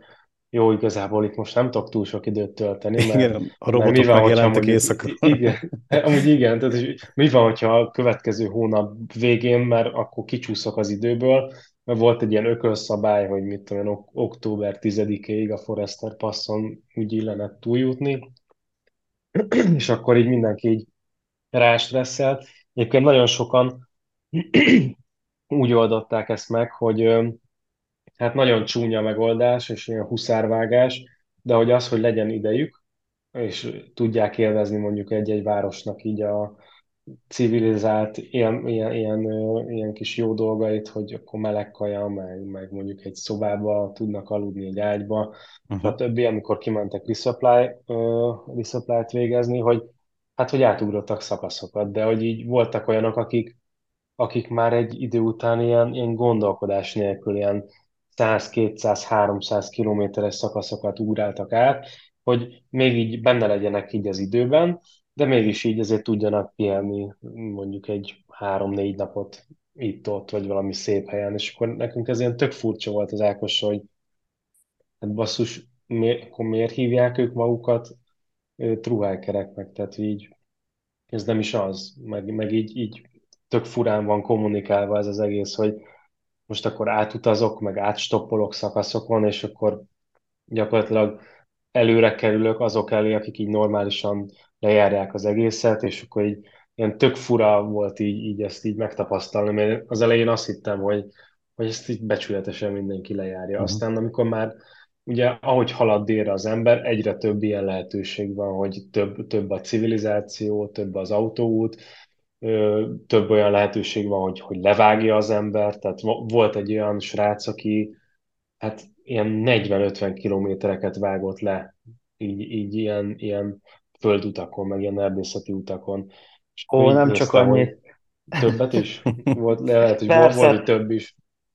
jó, igazából itt most nem tudok túl sok időt tölteni, mert, igen, a robotok mi van, megjelentek éjszakra. Igen, <laughs> amúgy igen, tehát mi van, hogyha a következő hónap végén, mert akkor kicsúszok az időből, mert volt egy ilyen ökölszabály, hogy mit tudom én, október 10-ig a Forester passzon úgy illene túljutni, <clears throat> és akkor így mindenki így rástresszelt. Egyébként nagyon sokan <clears throat> úgy oldották ezt meg, hogy hát nagyon csúnya megoldás, és ilyen huszárvágás, de hogy az, hogy legyen idejük, és tudják élvezni mondjuk egy-egy városnak így a civilizált ilyen, ilyen, ilyen, ilyen kis jó dolgait, hogy akkor meleg kaja, meg, meg mondjuk egy szobába tudnak aludni egy ágyba, uh-huh. többi, amikor kimentek resupply, uh, resupply-t végezni, hogy hát, hogy átugrottak szakaszokat, de hogy így voltak olyanok, akik, akik már egy idő után ilyen, ilyen gondolkodás nélkül, ilyen 100-200-300 kilométeres szakaszokat ugráltak át, hogy még így benne legyenek így az időben, de mégis így azért tudjanak pihenni mondjuk egy három-négy napot itt-ott, vagy valami szép helyen, és akkor nekünk ez ilyen tök furcsa volt az Ákos, hogy hát basszus, miért, akkor miért hívják ők magukat truhájkereknek, tehát így ez nem is az, meg, meg így, így tök furán van kommunikálva ez az egész, hogy most akkor átutazok, meg átstoppolok szakaszokon, és akkor gyakorlatilag előre kerülök azok elé, akik így normálisan lejárják az egészet, és akkor így ilyen tök fura volt így, így ezt így megtapasztalni, mert az elején azt hittem, hogy, hogy ezt így becsületesen mindenki lejárja. Mhm. Aztán amikor már ugye ahogy halad délre az ember, egyre több ilyen lehetőség van, hogy több, több a civilizáció, több az autóút, több olyan lehetőség van, hogy, hogy levágja az ember. Tehát vo- volt egy olyan srác, aki hát ilyen 40-50 kilométereket vágott le, így, így ilyen, ilyen földutakon, meg ilyen erdészeti utakon. És Ó, nem csak néztem, hogy annyit. többet is? Volt, <laughs> lehet, hogy volt, Persze. volt, hogy több is.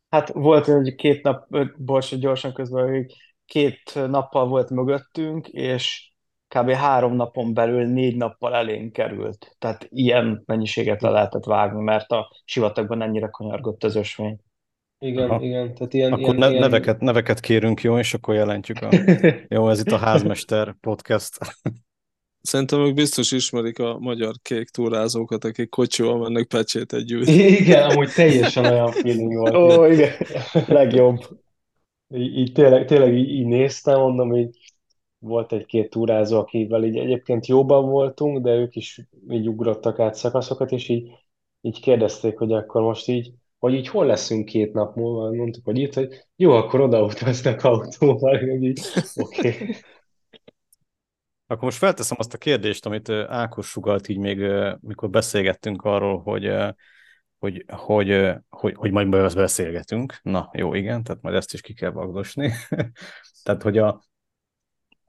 Hát volt egy két nap, bocs, gyorsan közben, hogy két nappal volt mögöttünk, és kb. három napon belül négy nappal elénk került. Tehát ilyen mennyiséget le lehetett vágni, mert a sivatagban ennyire kanyargott az ösvény. Igen, Aha. igen, tehát ilyen, Akkor ilyen, ne, ilyen... neveket, neveket kérünk, jó, és akkor jelentjük a... <laughs> Jó, ez itt a Házmester podcast. Szerintem ők biztos ismerik a magyar kék túrázókat, akik kocsival mennek pecsétet gyűjteni. Igen, amúgy teljesen olyan feeling volt. Ó, igen, legjobb. Így, így tényleg, tényleg így, így néztem, mondom, így volt egy-két túrázó, akivel így egyébként jóban voltunk, de ők is így ugrottak át szakaszokat, és így, így kérdezték, hogy akkor most így, hogy így hol leszünk két nap múlva, mondtuk, hogy itt, hogy jó, akkor odautaznak autóval, így, oké. Okay. Akkor most felteszem azt a kérdést, amit Ákos sugalt így még, mikor beszélgettünk arról, hogy, hogy, hogy, hogy, hogy majd ezt beszélgetünk. Na, jó, igen, tehát majd ezt is ki kell vagdosni. <laughs> tehát, hogy, a,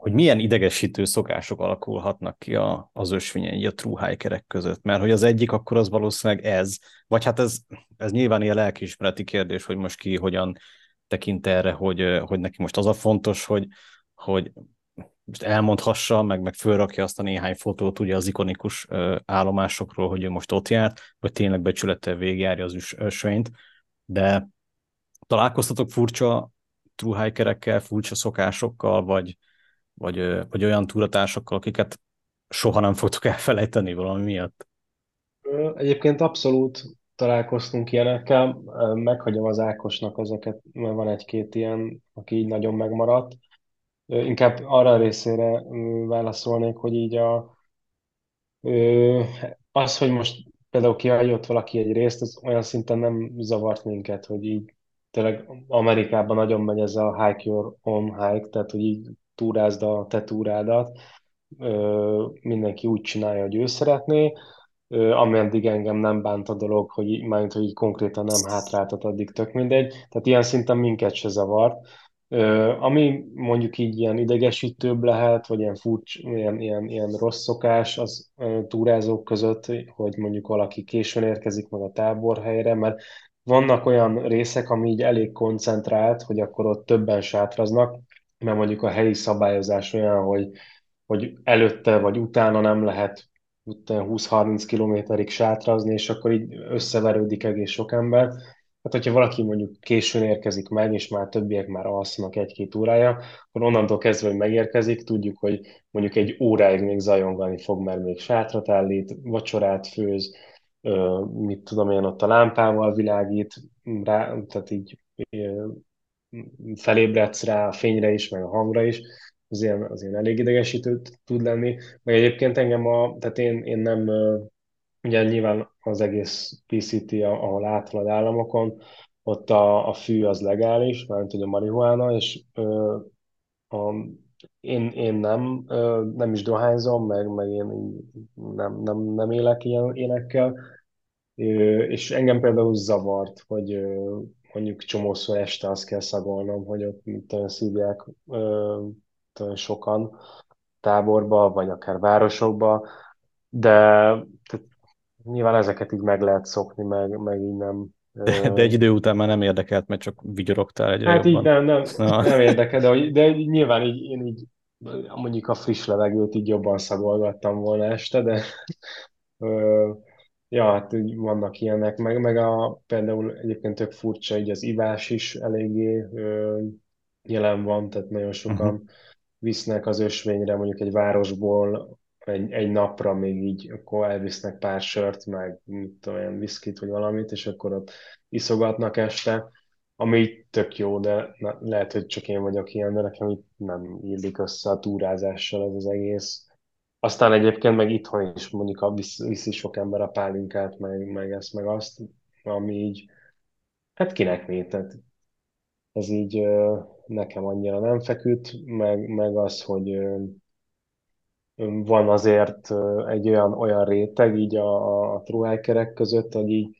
hogy milyen idegesítő szokások alakulhatnak ki a, az ösvényen, így a true között. Mert hogy az egyik, akkor az valószínűleg ez, vagy hát ez, ez nyilván ilyen lelkiismereti kérdés, hogy most ki hogyan tekint erre, hogy, hogy neki most az a fontos, hogy, hogy most elmondhassa, meg, meg fölrakja azt a néhány fotót ugye az ikonikus állomásokról, hogy ő most ott járt, vagy tényleg becsülettel végigjárja az ösvényt, de találkoztatok furcsa truhikerekkel, furcsa szokásokkal, vagy, vagy, vagy olyan túratársakkal, akiket soha nem fogtok elfelejteni valami miatt? Egyébként abszolút találkoztunk ilyenekkel, meghagyom az Ákosnak ezeket, mert van egy-két ilyen, aki így nagyon megmaradt. Inkább arra a részére válaszolnék, hogy így a, az, hogy most például kihagyott valaki egy részt, az olyan szinten nem zavart minket, hogy így tényleg Amerikában nagyon megy ez a hike your own hike, tehát hogy így túrázd a te túrádat, mindenki úgy csinálja, hogy ő szeretné, ameddig engem nem bánt a dolog, hogy mármint, hogy konkrétan nem hátráltat, addig tök mindegy. Tehát ilyen szinten minket se zavart. Ami mondjuk így ilyen idegesítőbb lehet, vagy ilyen furcs, ilyen, ilyen, ilyen rossz szokás az túrázók között, hogy mondjuk valaki későn érkezik meg a táborhelyre, mert vannak olyan részek, ami így elég koncentrált, hogy akkor ott többen sátraznak, mert mondjuk a helyi szabályozás olyan, hogy, hogy előtte vagy utána nem lehet utána 20-30 kilométerig sátrazni, és akkor így összeverődik egész sok ember. Hát, hogyha valaki mondjuk későn érkezik meg, és már többiek már alszanak egy-két órája, akkor onnantól kezdve, hogy megérkezik, tudjuk, hogy mondjuk egy óráig még zajongani fog, mert még sátrat állít, vacsorát főz, mit tudom én, ott a lámpával világít, rá, tehát így felébredsz rá a fényre is, meg a hangra is, az ilyen, az ilyen elég idegesítő tud lenni. Meg egyébként engem a, tehát én, én nem, ugye nyilván az egész PCT, ahol áthalad államokon, ott a, a fű az legális, mármint hogy a marihuána, és ö, a, én, én nem, ö, nem is dohányzom, meg, meg én nem, nem, nem élek ilyen énekkel, és engem például zavart, hogy mondjuk csomószor este azt kell szagolnom, hogy ott mit tudom, szívják ö, sokan táborba, vagy akár városokba, de tehát nyilván ezeket így meg lehet szokni, meg, meg így nem. De, <laughs> de egy idő után már nem érdekelt, mert csak vigyorogtál egyre Hát jobban. így nem, nem, Na. <laughs> nem érdekel, de, de nyilván így, én így mondjuk a friss levegőt így jobban szagolgattam volna este, de ö, ja, hát vannak ilyenek, meg, meg a, például egyébként tök furcsa, így az ivás is eléggé ö, jelen van, tehát nagyon sokan Mhm. visznek az ösvényre, mondjuk egy városból egy, egy napra még így, akkor elvisznek pár sört, meg mit tudom, olyan viszkit, vagy valamit, és akkor ott iszogatnak este, ami így tök jó, de na, lehet, hogy csak én vagyok ilyen, de nekem itt nem illik össze a túrázással ez az egész. Aztán egyébként meg itthon is mondjuk a visz, viszi sok ember a pálinkát, meg, meg ezt, meg azt, ami így, hát kinek mi, tehát ez így nekem annyira nem feküdt, meg, meg az, hogy van azért egy olyan, olyan réteg így a, a truhájkerek között, hogy így,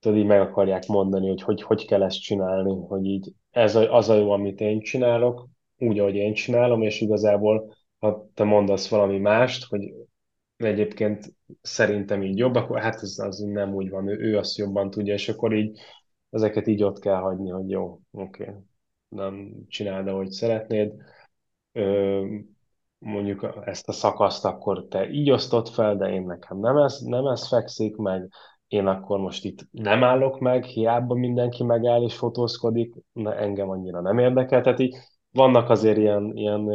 tudod, így meg akarják mondani, hogy, hogy hogy kell ezt csinálni, hogy így ez a, az a jó, amit én csinálok, úgy, ahogy én csinálom, és igazából, ha te mondasz valami mást, hogy egyébként szerintem így jobb, akkor hát ez az nem úgy van, ő, ő azt jobban tudja, és akkor így ezeket így ott kell hagyni, hogy jó, oké, okay, nem csináld, ahogy szeretnéd. Ö, mondjuk ezt a szakaszt akkor te így osztott fel, de én nekem nem ez, nem ez fekszik, meg én akkor most itt nem állok meg, hiába mindenki megáll és fotózkodik, na, engem annyira nem érdekel. Tehát így vannak azért ilyen, ilyen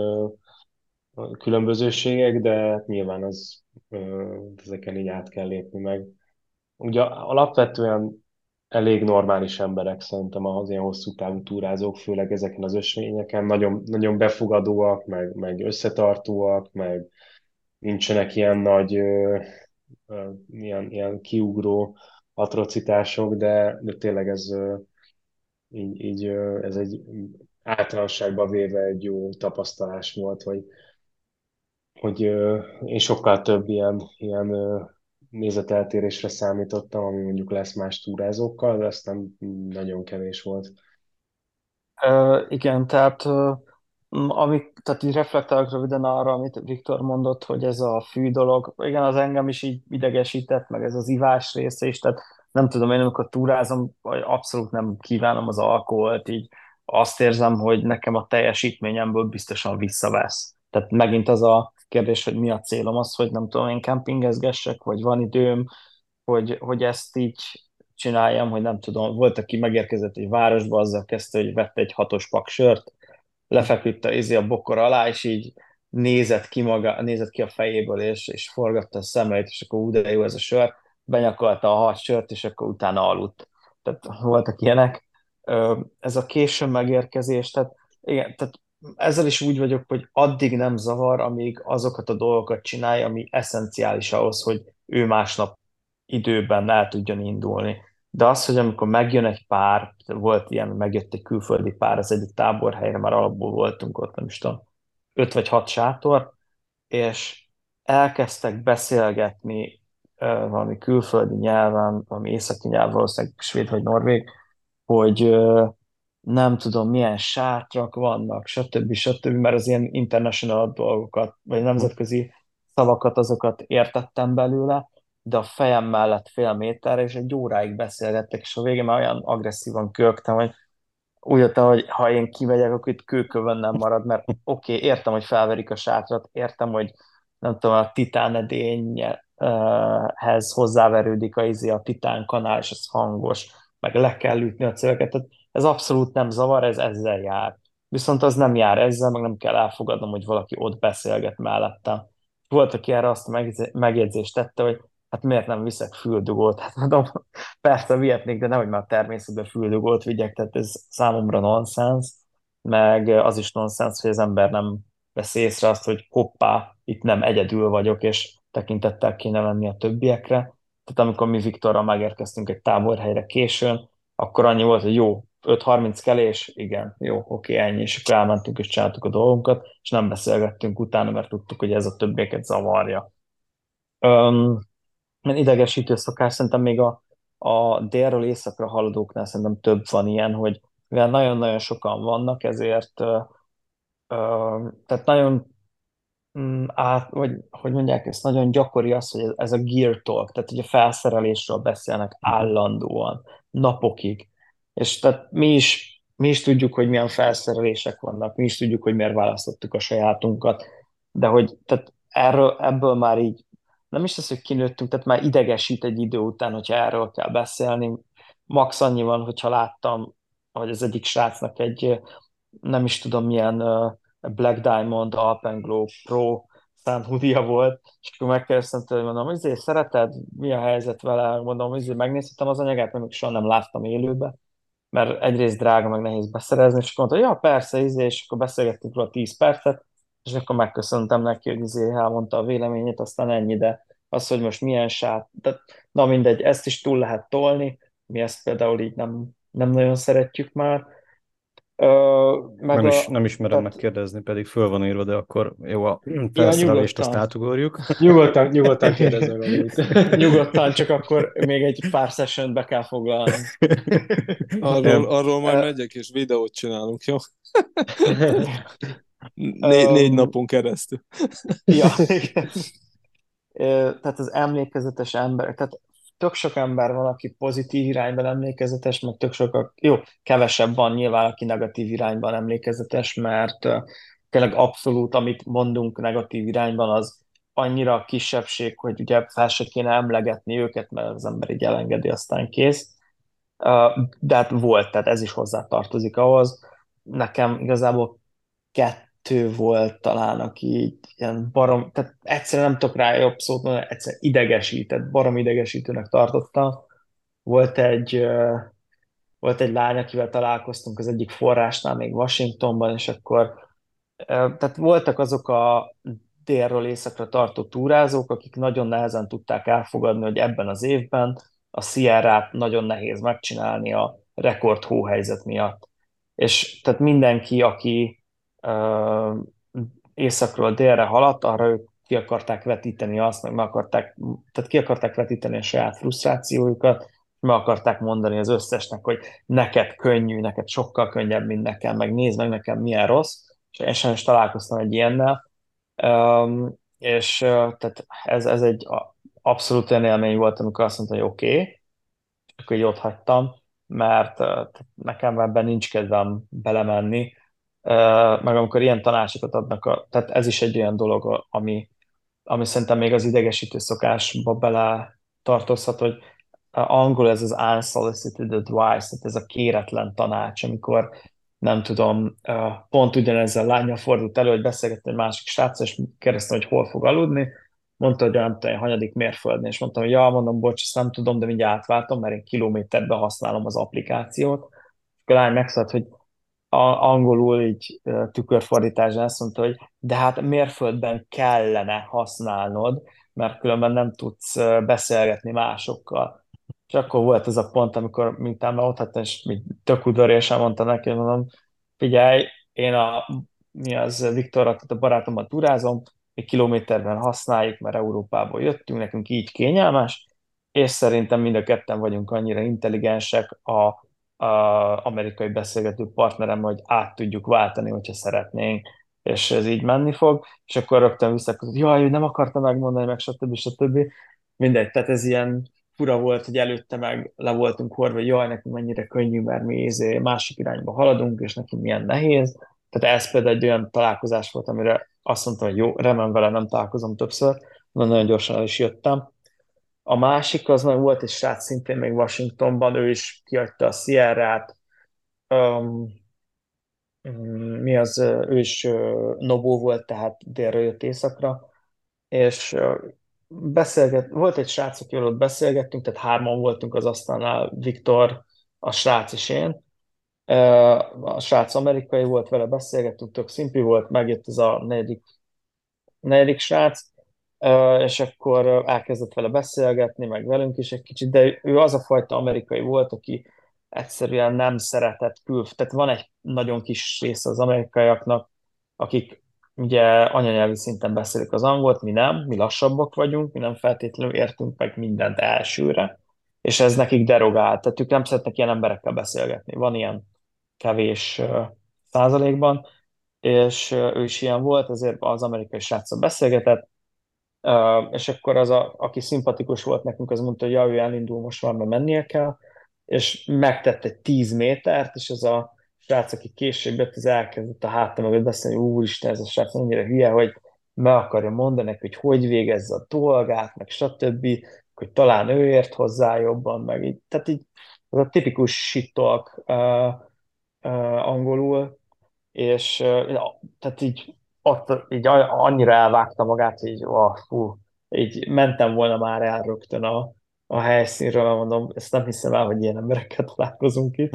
különbözőségek, de nyilván az, ezeken így át kell lépni meg. Ugye alapvetően elég normális emberek szerintem az ilyen hosszú távú túrázók, főleg ezeken az ösvényeken, nagyon, nagyon befogadóak, meg, meg összetartóak, meg nincsenek ilyen nagy, ö, ö, ilyen, ilyen kiugró atrocitások, de, de tényleg ez ö, így, így ö, ez egy általánosságban véve egy jó tapasztalás volt, hogy, hogy én sokkal több ilyen, ilyen nézeteltérésre számítottam, ami mondjuk lesz más túrázókkal, de aztán nagyon kevés volt. Uh, igen, tehát, uh, amit, tehát így reflektálok röviden arra, amit Viktor mondott, hogy ez a fű dolog, igen, az engem is így idegesített, meg ez az ivás része is, tehát nem tudom, én amikor túrázom, abszolút nem kívánom az alkoholt, így azt érzem, hogy nekem a teljesítményemből biztosan visszavesz. Tehát megint az a kérdés, hogy mi a célom az, hogy nem tudom, én kempingezgessek, vagy van időm, hogy, hogy ezt így csináljam, hogy nem tudom, volt, aki megérkezett egy városba, azzal kezdte, hogy vette egy hatos pak sört, lefeküdt a, izé a bokor alá, és így nézett ki, maga, nézett ki a fejéből, és, és forgatta a szemeit, és akkor úgy de jó ez a sör, benyakalta a hat sört, és akkor utána aludt. Tehát voltak ilyenek. Ez a későn megérkezés, tehát igen, tehát ezzel is úgy vagyok, hogy addig nem zavar, amíg azokat a dolgokat csinálja, ami eszenciális ahhoz, hogy ő másnap időben el tudjon indulni. De az, hogy amikor megjön egy pár, volt ilyen, megjött egy külföldi pár az egyik táborhelyre, már alapból voltunk ott, nem is tudom, öt vagy hat sátor, és elkezdtek beszélgetni valami külföldi nyelven, valami északi nyelv, valószínűleg svéd vagy norvég, hogy nem tudom, milyen sátrak vannak, stb. stb., mert az ilyen international dolgokat, vagy nemzetközi szavakat, azokat értettem belőle, de a fejem mellett fél méterre, és egy óráig beszélgettek, és a végén már olyan agresszívan kögtem, hogy úgy jöttem, hogy ha én kimegyek, akkor itt kőkövön nem marad, mert oké, okay, értem, hogy felverik a sátrat, értem, hogy nem tudom, a titán edényhez hozzáverődik a, izé, a titán kanál, és ez hangos, meg le kell ütni a céleket, tehát ez abszolút nem zavar, ez ezzel jár. Viszont az nem jár ezzel, meg nem kell elfogadnom, hogy valaki ott beszélget mellettem. Volt, aki erre azt a megjegyzést tette, hogy hát miért nem viszek füldugót? <laughs> Hát mondom, persze vihetnék, de nehogy már a természetben füldugót vigyek, tehát ez számomra nonsens, meg az is nonsens, hogy az ember nem vesz észre azt, hogy hoppá, itt nem egyedül vagyok, és tekintettel kéne lenni a többiekre. Tehát amikor mi Viktorral megérkeztünk egy táborhelyre későn, akkor annyi volt, hogy jó, 5.30 kelés, igen, jó, oké, ennyi, és akkor elmentünk és csináltuk a dolgunkat, és nem beszélgettünk utána, mert tudtuk, hogy ez a többieket zavarja. Um, idegesítő szokás, szerintem még a, a délről északra haladóknál szerintem több van ilyen, hogy mivel nagyon-nagyon sokan vannak, ezért uh, tehát nagyon um, át, vagy hogy mondják ezt, nagyon gyakori az, hogy ez a gear talk, tehát hogy a felszerelésről beszélnek állandóan, napokig, és tehát mi is, mi is tudjuk, hogy milyen felszerelések vannak, mi is tudjuk, hogy miért választottuk a sajátunkat, de hogy tehát erről, ebből már így nem is az, hogy kinőttünk, tehát már idegesít egy idő után, hogyha erről kell beszélni. Max annyi van, hogyha láttam, hogy az egyik srácnak egy, nem is tudom milyen Black Diamond Alpenglow Pro számhúdia volt, és akkor megkérdeztem tőle, hogy mondom, hogy szereted, mi a helyzet vele, mondom, hogy megnéztem az anyagát, mert még soha nem láttam élőbe, mert egyrészt drága, meg nehéz beszerezni, és akkor mondta, ja, persze, izé, és akkor beszélgettünk róla 10 percet, és akkor megköszöntem neki, hogy izé elmondta a véleményét, aztán ennyi, de az, hogy most milyen sát, de, na mindegy, ezt is túl lehet tolni, mi ezt például így nem, nem nagyon szeretjük már. Meg nem, a, is, nem ismerem tehát, megkérdezni, pedig föl van írva, de akkor jó, a felszerelést azt átugorjuk. <laughs> Nyugodtan, nyugodtan <laughs> kérdezem Nyugodtan, csak akkor még egy pár session be kell foglalni. <laughs> Arról, arról majd megyek, és videót csinálunk, jó? Né, négy napon keresztül. ja, igen. Tehát az emlékezetes ember, tehát tök sok ember van, aki pozitív irányban emlékezetes, meg tök sok, jó, kevesebb van nyilván, aki negatív irányban emlékezetes, mert tényleg abszolút, amit mondunk negatív irányban, az annyira kisebbség, hogy ugye fel se kéne emlegetni őket, mert az ember így elengedi, aztán kész. De hát volt, tehát ez is hozzá tartozik ahhoz. Nekem igazából kettő volt talán, aki így ilyen barom, tehát egyszerűen nem tudok rá jobb szót mondani, egyszerűen idegesített, barom idegesítőnek tartotta. Volt egy, volt egy lány, akivel találkoztunk az egyik forrásnál, még Washingtonban, és akkor tehát voltak azok a délről északra tartó túrázók, akik nagyon nehezen tudták elfogadni, hogy ebben az évben a Sierra-t nagyon nehéz megcsinálni a rekord hóhelyzet miatt. És tehát mindenki, aki északról délre haladt, arra ők ki akarták vetíteni azt, meg meg akarták, tehát ki akarták vetíteni a saját frusztrációjukat, meg akarták mondani az összesnek, hogy neked könnyű, neked sokkal könnyebb, mint nekem, meg nézd meg nekem milyen rossz, és én sem is találkoztam egy ilyennel, és tehát ez, ez egy abszolút olyan élmény volt, amikor azt mondta, hogy oké, okay, akkor így ott hagytam, mert nekem ebben nincs kedvem belemenni, meg amikor ilyen tanácsokat adnak, a, tehát ez is egy olyan dolog, ami, ami szerintem még az idegesítő szokásba bele tartozhat, hogy angol ez az unsolicited advice, tehát ez a kéretlen tanács, amikor nem tudom, pont ugyanezzel a lánya fordult elő, hogy beszélgettem egy másik srác, és kérdeztem, hogy hol fog aludni, mondta, hogy nem tudom, hanyadik mérföldnél, és mondtam, hogy ja, mondom, bocs, ezt nem tudom, de mindjárt átváltom, mert én kilométerben használom az applikációt. És a lány megszállt, hogy angolul így tükörfordításra azt mondta, hogy de hát mérföldben kellene használnod, mert különben nem tudsz beszélgetni másokkal. És akkor volt ez a pont, amikor miután már ott hát, és tök udvariasan mondta neki, mondom, figyelj, én a, mi az Viktorra, a barátommal turázom, egy kilométerben használjuk, mert Európából jöttünk, nekünk így kényelmes, és szerintem mind a ketten vagyunk annyira intelligensek a a amerikai beszélgető partnerem, hogy át tudjuk váltani, hogyha szeretnénk, és ez így menni fog, és akkor rögtön visszakozott, jaj, nem akarta megmondani, meg stb. stb. Mindegy, tehát ez ilyen fura volt, hogy előtte meg le voltunk horva, hogy jaj, nekünk mennyire könnyű, mert mi izé másik irányba haladunk, és neki milyen nehéz. Tehát ez például egy olyan találkozás volt, amire azt mondtam, hogy jó, remélem vele nem találkozom többször, nagyon gyorsan el is jöttem. A másik az meg volt egy srác szintén még Washingtonban, ő is kiadta a Sierra-t, um, mi az, ő is Nobó volt, tehát délről jött északra, és beszélget, volt egy srác, akivel beszélgettünk, tehát hárman voltunk az asztalnál, Viktor, a srác és én, a srác amerikai volt, vele beszélgettünk, tök szimpli volt, megjött ez a negyedik, negyedik srác, és akkor elkezdett vele beszélgetni, meg velünk is egy kicsit, de ő az a fajta amerikai volt, aki egyszerűen nem szeretett kül... Tehát van egy nagyon kis része az amerikaiaknak, akik ugye anyanyelvi szinten beszélik az angolt, mi nem, mi lassabbak vagyunk, mi nem feltétlenül értünk meg mindent elsőre, és ez nekik derogált, tehát ők nem szeretnek ilyen emberekkel beszélgetni. Van ilyen kevés százalékban, és ő is ilyen volt, ezért az amerikai sráccal beszélgetett, és akkor az, a, aki szimpatikus volt nekünk, az mondta, hogy ja, ő elindul, most már mennie kell, és megtette 10 métert, és az a srác, aki később jött, az elkezdett a hátam mögött beszélni, hogy úristen, ez a srác annyira hülye, hogy meg akarja mondani neki, hogy hogy végezze a dolgát, meg stb., hogy talán ő ért hozzá jobban, meg így, tehát így az a tipikus shit talk uh, uh, angolul, és uh, tehát így ott így annyira elvágta magát, hogy így, oh, fú, így mentem volna már el rögtön a, a helyszínről, mondom, ezt nem hiszem el, hogy ilyen emberekkel találkozunk itt.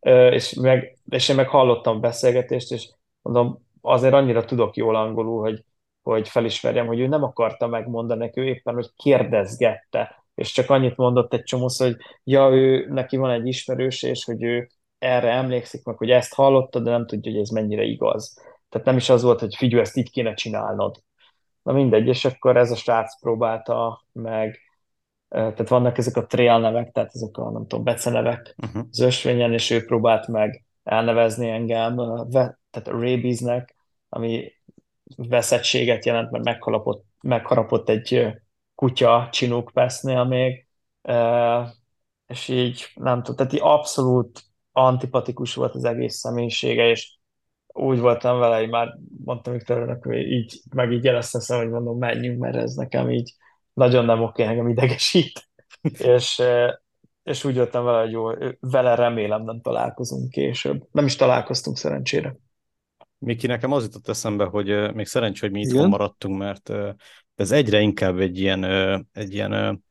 <laughs> és, meg, és én meg hallottam beszélgetést, és mondom, azért annyira tudok jól angolul, hogy, hogy felismerjem, hogy ő nem akarta megmondani, ő éppen, hogy kérdezgette, és csak annyit mondott egy csomószor, hogy ja, ő, neki van egy ismerős, és hogy ő erre emlékszik, meg hogy ezt hallotta, de nem tudja, hogy ez mennyire igaz. Tehát nem is az volt, hogy figyelj, ezt így kéne csinálnod. Na mindegy, és akkor ez a srác próbálta meg, tehát vannak ezek a trail nevek, tehát ezek a, nem tudom, becenevek uh-huh. az ösvényen, és ő próbált meg elnevezni engem, tehát a rabiesnek, ami veszettséget jelent, mert megharapott, megharapott egy kutya Chinook Pass-nél még, és így nem tudom, tehát így abszolút antipatikus volt az egész személyisége, és úgy voltam vele, hogy már mondtam Viktornak, hogy így, meg így jeleztem hogy mondom, menjünk, mert ez nekem így nagyon nem oké, engem idegesít. <laughs> és, és úgy voltam vele, hogy jó, vele remélem nem találkozunk később. Nem is találkoztunk szerencsére. Miki, nekem az jutott eszembe, hogy még szerencsé, hogy mi itthon maradtunk, mert ez egyre inkább egy ilyen, egy ilyen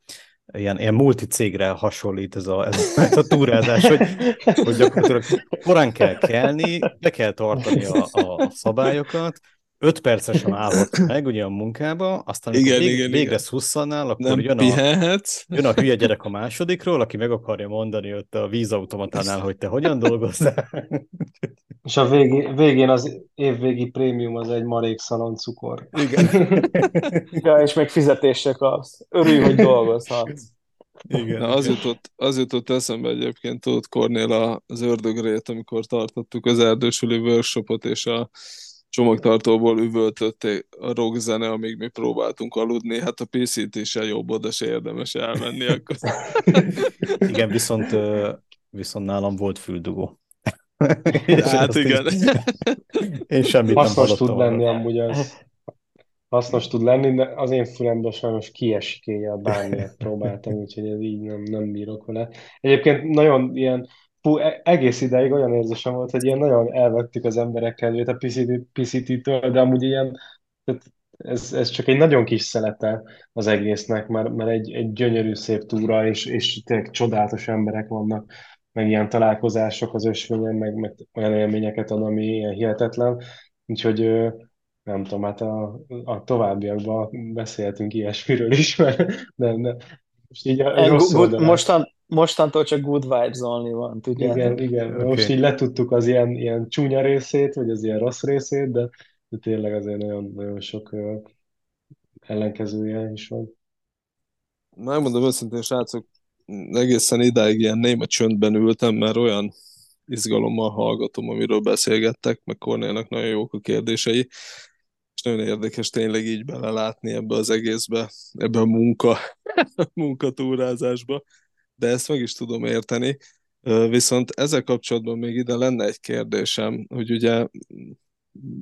ilyen, ilyen multicégre hasonlít ez a, ez, a, túrázás, hogy, hogy gyakorlatilag korán kell kelni, be kell tartani a, a szabályokat, öt percesen állhat meg ugye a munkába, aztán igen, vég, igen, végre igen. szusszannál, akkor Nem jön a, jön a hülye gyerek a másodikról, aki meg akarja mondani ott a vízautomatánál, hogy te hogyan dolgoztál. És a végén, végén az évvégi prémium az egy marék szalon cukor. Igen. <laughs> ja, és még fizetések az. Örülj, hogy dolgozhatsz. Igen, Na, az, jutott, az jutott eszembe egyébként, tudod, Kornél az ördögrét, amikor tartottuk az erdősüli workshopot, és a csomagtartóból üvöltötték a rockzene, amíg mi próbáltunk aludni, hát a PC-t is jobb, oda se érdemes elmenni akkor. <laughs> Igen, viszont, viszont nálam volt füldugó. <laughs> hát igen. <laughs> Én semmit Hasznos nem tud lenni amúgy az. Hasznos tud lenni, de az én fülemben sajnos kiesik éjjel bármilyet próbáltam, úgyhogy ez így nem, nem bírok vele. Egyébként nagyon ilyen Fú, e- egész ideig olyan érzésem volt, hogy ilyen nagyon elvettük az emberek kedvét a PCT-től, de amúgy ilyen, tehát ez, ez csak egy nagyon kis szelete az egésznek, mert, mert egy, egy gyönyörű szép túra, és, és tényleg csodálatos emberek vannak, meg ilyen találkozások az ösvényen, meg, meg olyan élményeket ad, ami ilyen hihetetlen. Úgyhogy nem tudom, hát a, a továbbiakban beszélhetünk ilyesmiről is, <laughs> mert de, de most így a, a rossz good, mostan, mostantól csak good vibes only van, tudjátok? Igen, igen. Okay. Most így letudtuk az ilyen, ilyen csúnya részét, vagy az ilyen rossz részét, de, de tényleg azért nagyon, nagyon sok uh, ellenkezője is van. Megmondom őszintén, srácok, egészen idáig ilyen néma csöndben ültem, mert olyan izgalommal hallgatom, amiről beszélgettek, meg Kornélnak nagyon jók a kérdései, és nagyon érdekes tényleg így belelátni ebbe az egészbe, ebbe a munka, <laughs> munkatúrázásba de ezt meg is tudom érteni. Viszont ezzel kapcsolatban még ide lenne egy kérdésem, hogy ugye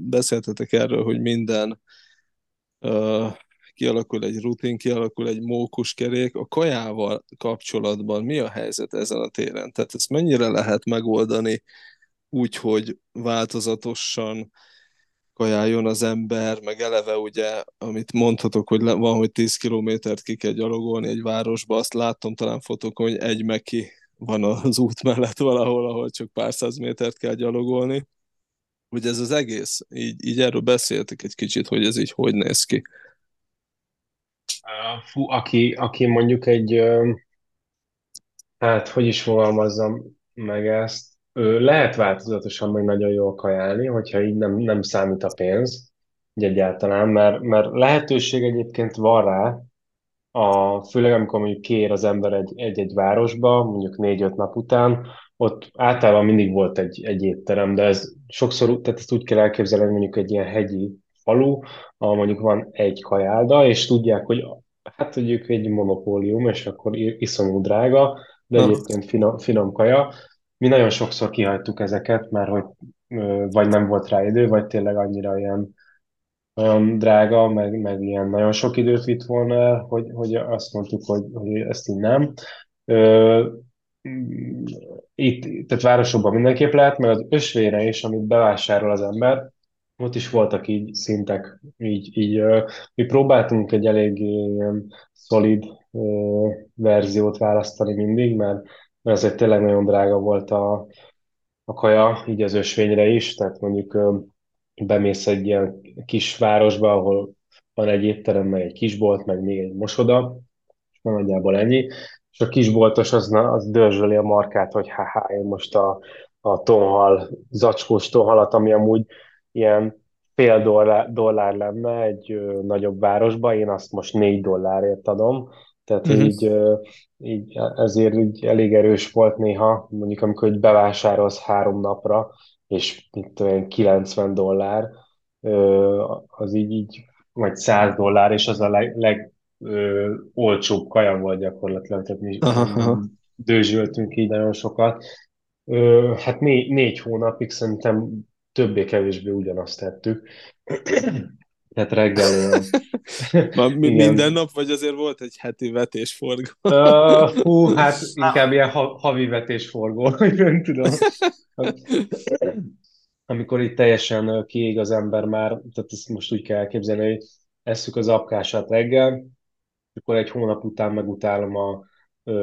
beszéltetek erről, hogy minden kialakul egy rutin, kialakul egy mókuskerék. A kajával kapcsolatban mi a helyzet ezen a téren? Tehát ezt mennyire lehet megoldani úgy, hogy változatosan kajáljon az ember, meg eleve ugye, amit mondhatok, hogy van, hogy 10 kilométert ki kell gyalogolni egy városba, azt láttam talán fotókon, hogy egy meki van az út mellett valahol, ahol csak pár száz métert kell gyalogolni. Ugye ez az egész, így, így erről beszéltek egy kicsit, hogy ez így hogy néz ki. Fú, aki, aki mondjuk egy, hát hogy is fogalmazzam meg ezt, lehet változatosan meg nagyon jól kajálni, hogyha így nem, nem számít a pénz, így egyáltalán, mert, mert lehetőség egyébként van rá, a, főleg amikor mondjuk kér az ember egy, egy-egy városba, mondjuk négy-öt nap után, ott általában mindig volt egy, egy étterem, de ez sokszor, tehát ezt úgy kell elképzelni, mondjuk egy ilyen hegyi falu, ahol mondjuk van egy kajálda, és tudják, hogy hát tudjuk egy monopólium, és akkor iszonyú drága, de egyébként finom, finom kaja, mi nagyon sokszor kihagytuk ezeket, mert hogy vagy nem volt rá idő, vagy tényleg annyira ilyen nagyon drága, meg, meg ilyen nagyon sok időt vitt volna el, hogy, hogy azt mondtuk, hogy, hogy ezt így nem. Ö, itt, tehát városokban mindenképp lehet, meg az ösvére is, amit bevásárol az ember, ott is voltak így szintek, így, így mi próbáltunk egy elég ilyen szolid verziót választani mindig, mert mert azért tényleg nagyon drága volt a, a kaja, így az ösvényre is, tehát mondjuk bemész egy ilyen kis városba, ahol van egy étterem, meg egy kisbolt, meg még egy mosoda, és nagyjából ennyi, és a kisboltos az, az dörzsöli a markát, hogy ha én most a, a tonhal, zacskós tonhalat, ami amúgy ilyen fél dollár, dollár lenne egy ö, nagyobb városba, én azt most négy dollárért adom, tehát uh-huh. így, így ezért így elég erős volt néha, mondjuk amikor hogy bevásárolsz három napra, és itt olyan 90 dollár, az így, így vagy 100 dollár, és az a leg, leg ö, olcsóbb kaja volt gyakorlatilag, tehát mi Aha. dőzsöltünk így nagyon sokat. Ö, hát né, négy hónapig szerintem többé-kevésbé ugyanazt tettük. Tehát reggel... <laughs> minden nap, vagy azért volt egy heti vetésforgó? Uh, hú, hát <laughs> inkább ilyen ha, havi vetésforgó, <laughs> hogy nem tudom. Amikor itt teljesen kiég az ember már, tehát ezt most úgy kell elképzelni, hogy esszük az apkását reggel, akkor egy hónap után megutálom a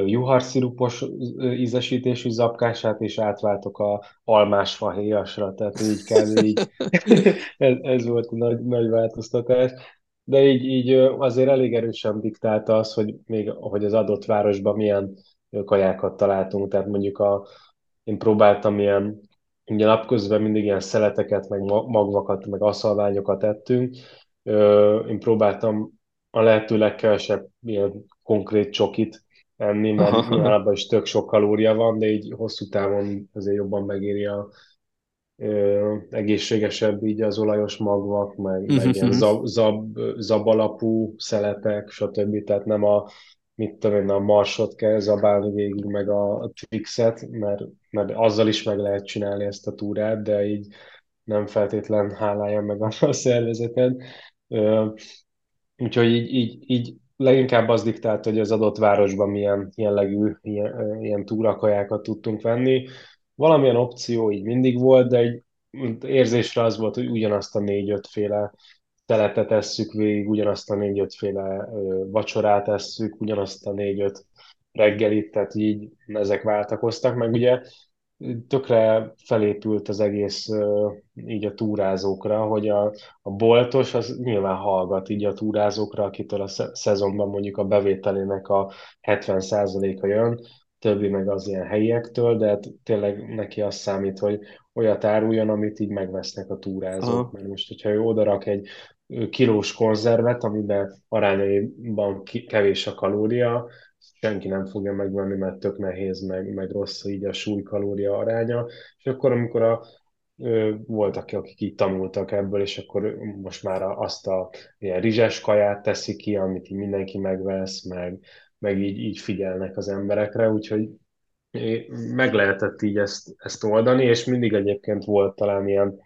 juharszirupos ízesítésű zapkását, és átváltok a almás fahéjasra, tehát így kell, így <laughs> ez, ez volt a nagy, nagy változtatás. De így, így azért elég erősen diktálta az, hogy még hogy az adott városban milyen kajákat találtunk, tehát mondjuk a, én próbáltam ilyen, ugye napközben mindig ilyen szeleteket, meg magvakat, meg aszalványokat ettünk, én próbáltam a lehető legkevesebb ilyen konkrét csokit enni, mert általában is tök sok kalória van, de így hosszú távon azért jobban megéri a ö, egészségesebb így az olajos magvak, meg, uh-huh. meg ilyen mhm. zab, zab, zabalapú szeletek, stb. Tehát nem a mit tudom én, a marsot kell zabálni végig, meg a, a Twixet, mert, mert azzal is meg lehet csinálni ezt a túrát, de így nem feltétlen hálálja meg a, a szervezeted. Úgyhogy így, így, így leginkább az diktált, hogy az adott városban milyen jellegű ilyen, ilyen túrakajákat tudtunk venni. Valamilyen opció így mindig volt, de egy érzésre az volt, hogy ugyanazt a négy-öt féle teletet tesszük végig, ugyanazt a négy-öt féle vacsorát tesszük, ugyanazt a négy-öt reggelit, tehát így ezek váltakoztak, meg ugye tökre felépült az egész így a túrázókra, hogy a, a boltos az nyilván hallgat így a túrázókra, akitől a szezonban mondjuk a bevételének a 70%-a jön, többi meg az ilyen helyiektől, de hát tényleg neki az számít, hogy olyat áruljon, amit így megvesznek a túrázók. Aha. Mert most, hogyha ő odarak egy kilós konzervet, amiben arányaiban kevés a kalória, senki nem fogja megvenni, mert tök nehéz, meg, meg rossz így a súly-kalória aránya. És akkor, amikor a, voltak, akik így tanultak ebből, és akkor most már azt a ilyen rizses kaját teszi ki, amit így mindenki megvesz, meg, meg így, így figyelnek az emberekre, úgyhogy meg lehetett így ezt, ezt oldani, és mindig egyébként volt talán ilyen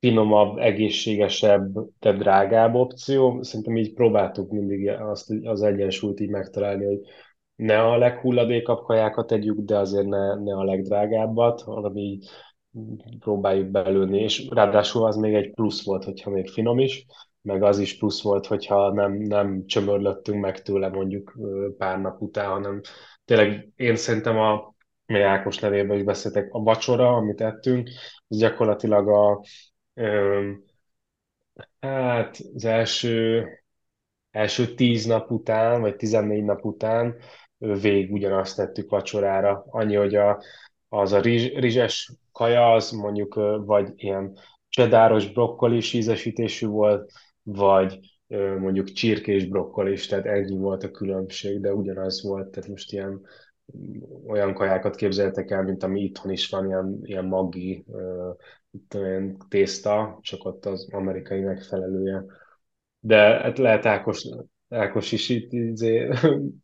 finomabb, egészségesebb, de drágább opció. Szerintem így próbáltuk mindig azt az egyensúlyt így megtalálni, hogy ne a leghulladékabb kajákat tegyük, de azért ne, ne a legdrágábbat, hanem így próbáljuk belőni, és ráadásul az még egy plusz volt, hogyha még finom is, meg az is plusz volt, hogyha nem, nem csömörlöttünk meg tőle mondjuk pár nap után, hanem tényleg én szerintem a mely Ákos levélben is beszéltek, a vacsora, amit ettünk, az gyakorlatilag a hát az első első tíz nap után, vagy tizennégy nap után végig ugyanazt tettük vacsorára. Annyi, hogy a, az a rizs, rizses kaja, az mondjuk vagy ilyen csedáros brokkolis ízesítésű volt, vagy mondjuk csirkés brokkolis, tehát ennyi volt a különbség, de ugyanaz volt, tehát most ilyen olyan kajákat képzeltek el, mint ami itthon is van, ilyen, ilyen maggi ilyen tészta, csak ott az amerikai megfelelője. De hát lehet Ákos Ákos is itt izé,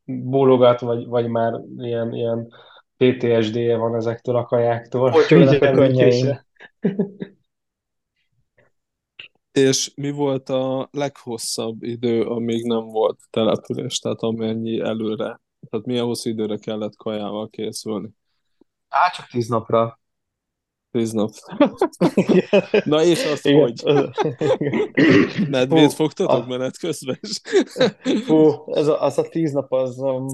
bólogat, vagy, vagy már ilyen, ilyen PTSD-je van ezektől a kajáktól. Hogy a És mi volt a leghosszabb idő, amíg nem volt település, tehát amennyi előre? Tehát milyen hosszú időre kellett kajával készülni? Á, csak tíz napra. Nap. Na és azt Igen. hogy? Medvét fogtatok a... menet közben is? Fú, ez a, az a tíz nap az, um,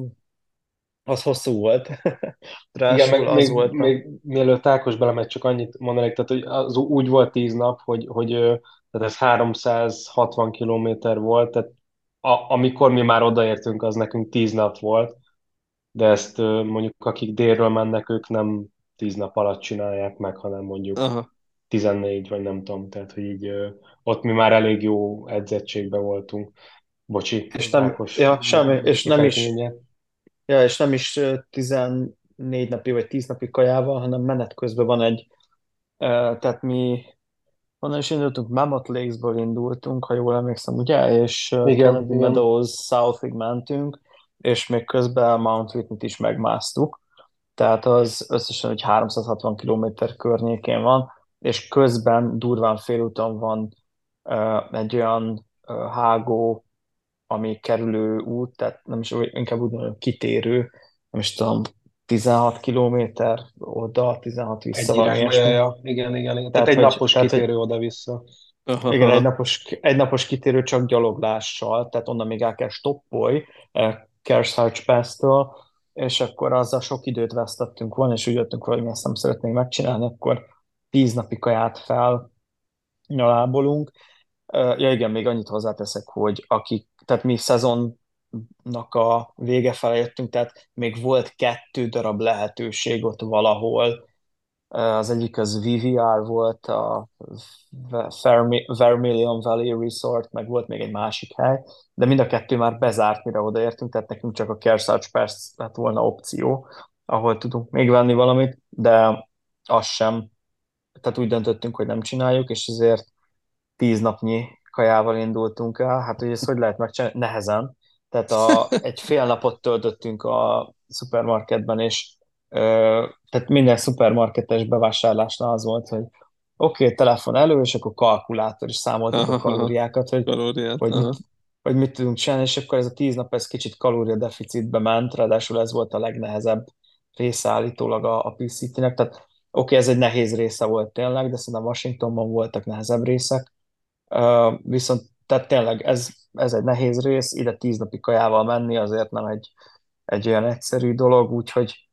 az hosszú volt. Igen, Ráadásul meg az még, volt még mielőtt Ákos belemegy, csak annyit mondanék, tehát hogy az úgy volt tíz nap, hogy, hogy tehát ez 360 kilométer volt, tehát a, amikor mi már odaértünk, az nekünk tíz nap volt, de ezt mondjuk akik délről mennek, ők nem tíz nap alatt csinálják meg, hanem mondjuk Aha. 14, vagy nem tudom, tehát hogy így ö, ott mi már elég jó edzettségben voltunk. Bocsi, És nem, Ákos, ja, semmi, és nem is, mindjárt. ja, és nem is ö, 14 napi vagy 10 napi kajával, hanem menet közben van egy, tehát mi Honnan is indultunk? Mammoth Lakesból indultunk, ha jól emlékszem, ugye? És Igen, Kennedy igen. Meadows Southig mentünk, és még közben Mount Whitney-t is megmásztuk. Tehát az összesen egy 360 km környékén van, és közben durván félúton van uh, egy olyan uh, hágó, ami kerülő út, tehát nem is inkább úgy mondom, kitérő, nem is tudom, 16 kilométer oda, 16 vissza, Egy ja, ja. Igen, igen, igen. Tehát, Tehát, egy hogy- napos tehát, hogy- kitérő oda-vissza. Aha. Igen, egy napos, egy napos kitérő csak gyaloglással, tehát onnan még el kell stoppolj, eh, Kersarge Pass-től, és akkor azzal sok időt vesztettünk volna, és úgy jöttünk volna, hogy mi ezt nem szeretnénk megcsinálni, akkor tíz napi kaját fel nyalábolunk. Ja igen, még annyit hozzáteszek, hogy akik, tehát mi szezonnak a vége fele jöttünk, tehát még volt kettő darab lehetőség ott valahol, az egyik az VVR volt, a Vermi- Vermilion Valley Resort, meg volt még egy másik hely, de mind a kettő már bezárt, mire odaértünk, tehát nekünk csak a Kearsarge Pass lett volna opció, ahol tudunk még venni valamit, de az sem. Tehát úgy döntöttünk, hogy nem csináljuk, és ezért tíz napnyi kajával indultunk el. Hát, hogy ezt hogy lehet megcsinálni? Nehezen. Tehát a, egy fél napot töltöttünk a szupermarketben, és tehát minden szupermarketes bevásárlásnál az volt, hogy oké, okay, telefon elő, és akkor kalkulátor, és számoltuk Aha, a kalóriákat, hogy, Kalóriát. hogy, aha. mit, hogy mit tudunk csinálni, és akkor ez a tíz nap, ez kicsit kalóriadeficitbe ment, ráadásul ez volt a legnehezebb része állítólag a, a PCT-nek, tehát oké, okay, ez egy nehéz része volt tényleg, de szerintem Washingtonban voltak nehezebb részek, Uh, viszont tehát tényleg ez, ez egy nehéz rész, ide tíz napi kajával menni azért nem egy, egy olyan egyszerű dolog, úgyhogy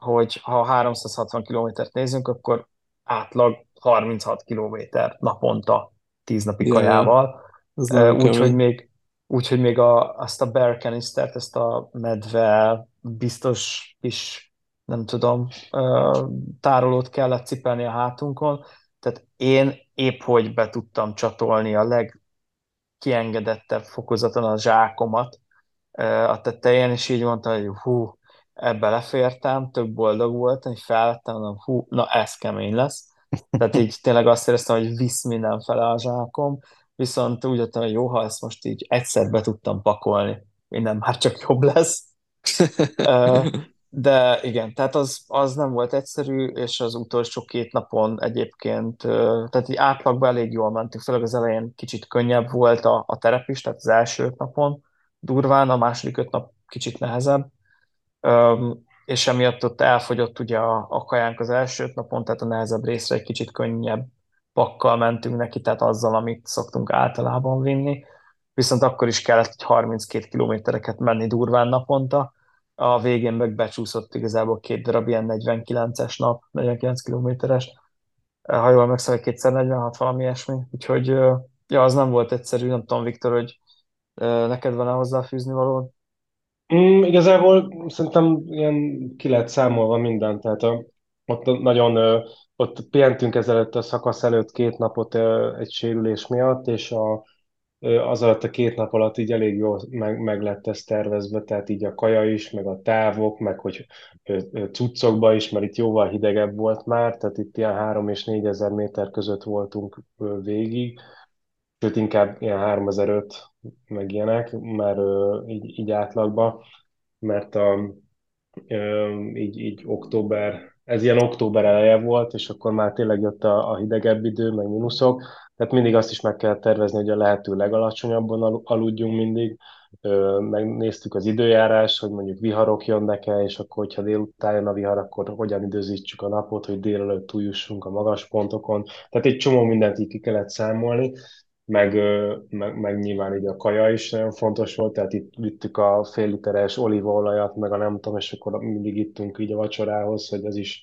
hogy ha 360 kilométert nézünk, akkor átlag 36 kilométer naponta tíz napi Ja, ja. kajával. Úgyhogy még, úgyhogy még a, azt a bear canistert, ezt a medve biztos is, nem tudom, tárolót kellett cipelni a hátunkon, tehát én épp hogy be tudtam csatolni a legkiengedettebb fokozaton a zsákomat a tetején, és így mondtam, hogy hú, ebbe lefértem, tök boldog voltam, hogy felvettem, mondom, hú, na ez kemény lesz. Tehát így tényleg azt éreztem, hogy visz mindenfele a zsákom, viszont úgy jöttem, hogy jó, ha ezt most így egyszer be tudtam pakolni, minden már csak jobb lesz. De igen, tehát az, az nem volt egyszerű, és az utolsó két napon egyébként, tehát így átlagban elég jól mentünk, főleg az elején kicsit könnyebb volt a, a terep is, tehát az első öt napon durván, a második öt nap kicsit nehezebb, És emiatt ott elfogyott ugye a, a kajánk az első napon, tehát a nehezebb részre egy kicsit könnyebb pakkal mentünk neki, tehát azzal, amit szoktunk általában vinni, viszont akkor is kellett egy 32 kilométereket menni durván naponta, a végén meg becsúszott igazából két darab ilyen 49-es nap, 49 kilométeres, ha jól hogy kétszer 46 valami ilyesmi, úgyhogy ja, az nem volt egyszerű, nem tudom, Viktor, hogy neked van-e hozzáfűzni valód? Mm, igazából szerintem ilyen ki lett számolva minden, tehát a, ott nagyon, ott pihentünk ezelőtt a szakasz előtt két napot egy sérülés miatt, és a, az alatt a két nap alatt így elég jól meg, meg lett ez tervezve, tehát így a kaja is, meg a távok, meg hogy cuccokba is, mert itt jóval hidegebb volt már, tehát itt ilyen három és négy ezer méter között voltunk végig, sőt inkább ilyen 3005 meg ilyenek, mert ö, így, így átlagban, mert a, ö, így, így október, ez ilyen október eleje volt, és akkor már tényleg jött a, a hidegebb idő, meg mínuszok, tehát mindig azt is meg kell tervezni, hogy a lehető legalacsonyabban al- aludjunk mindig, Ö, megnéztük az időjárás, hogy mondjuk viharok jönnek-e, és akkor, hogyha délután jön a vihar, akkor hogyan időzítsük a napot, hogy délelőtt túljussunk a magas pontokon. Tehát egy csomó mindent így ki kellett számolni, meg, meg, meg nyilván így a kaja is nagyon fontos volt, tehát itt vittük a fél literes olívaolajat, meg a nem tudom, és akkor mindig ittunk így a vacsorához, hogy az is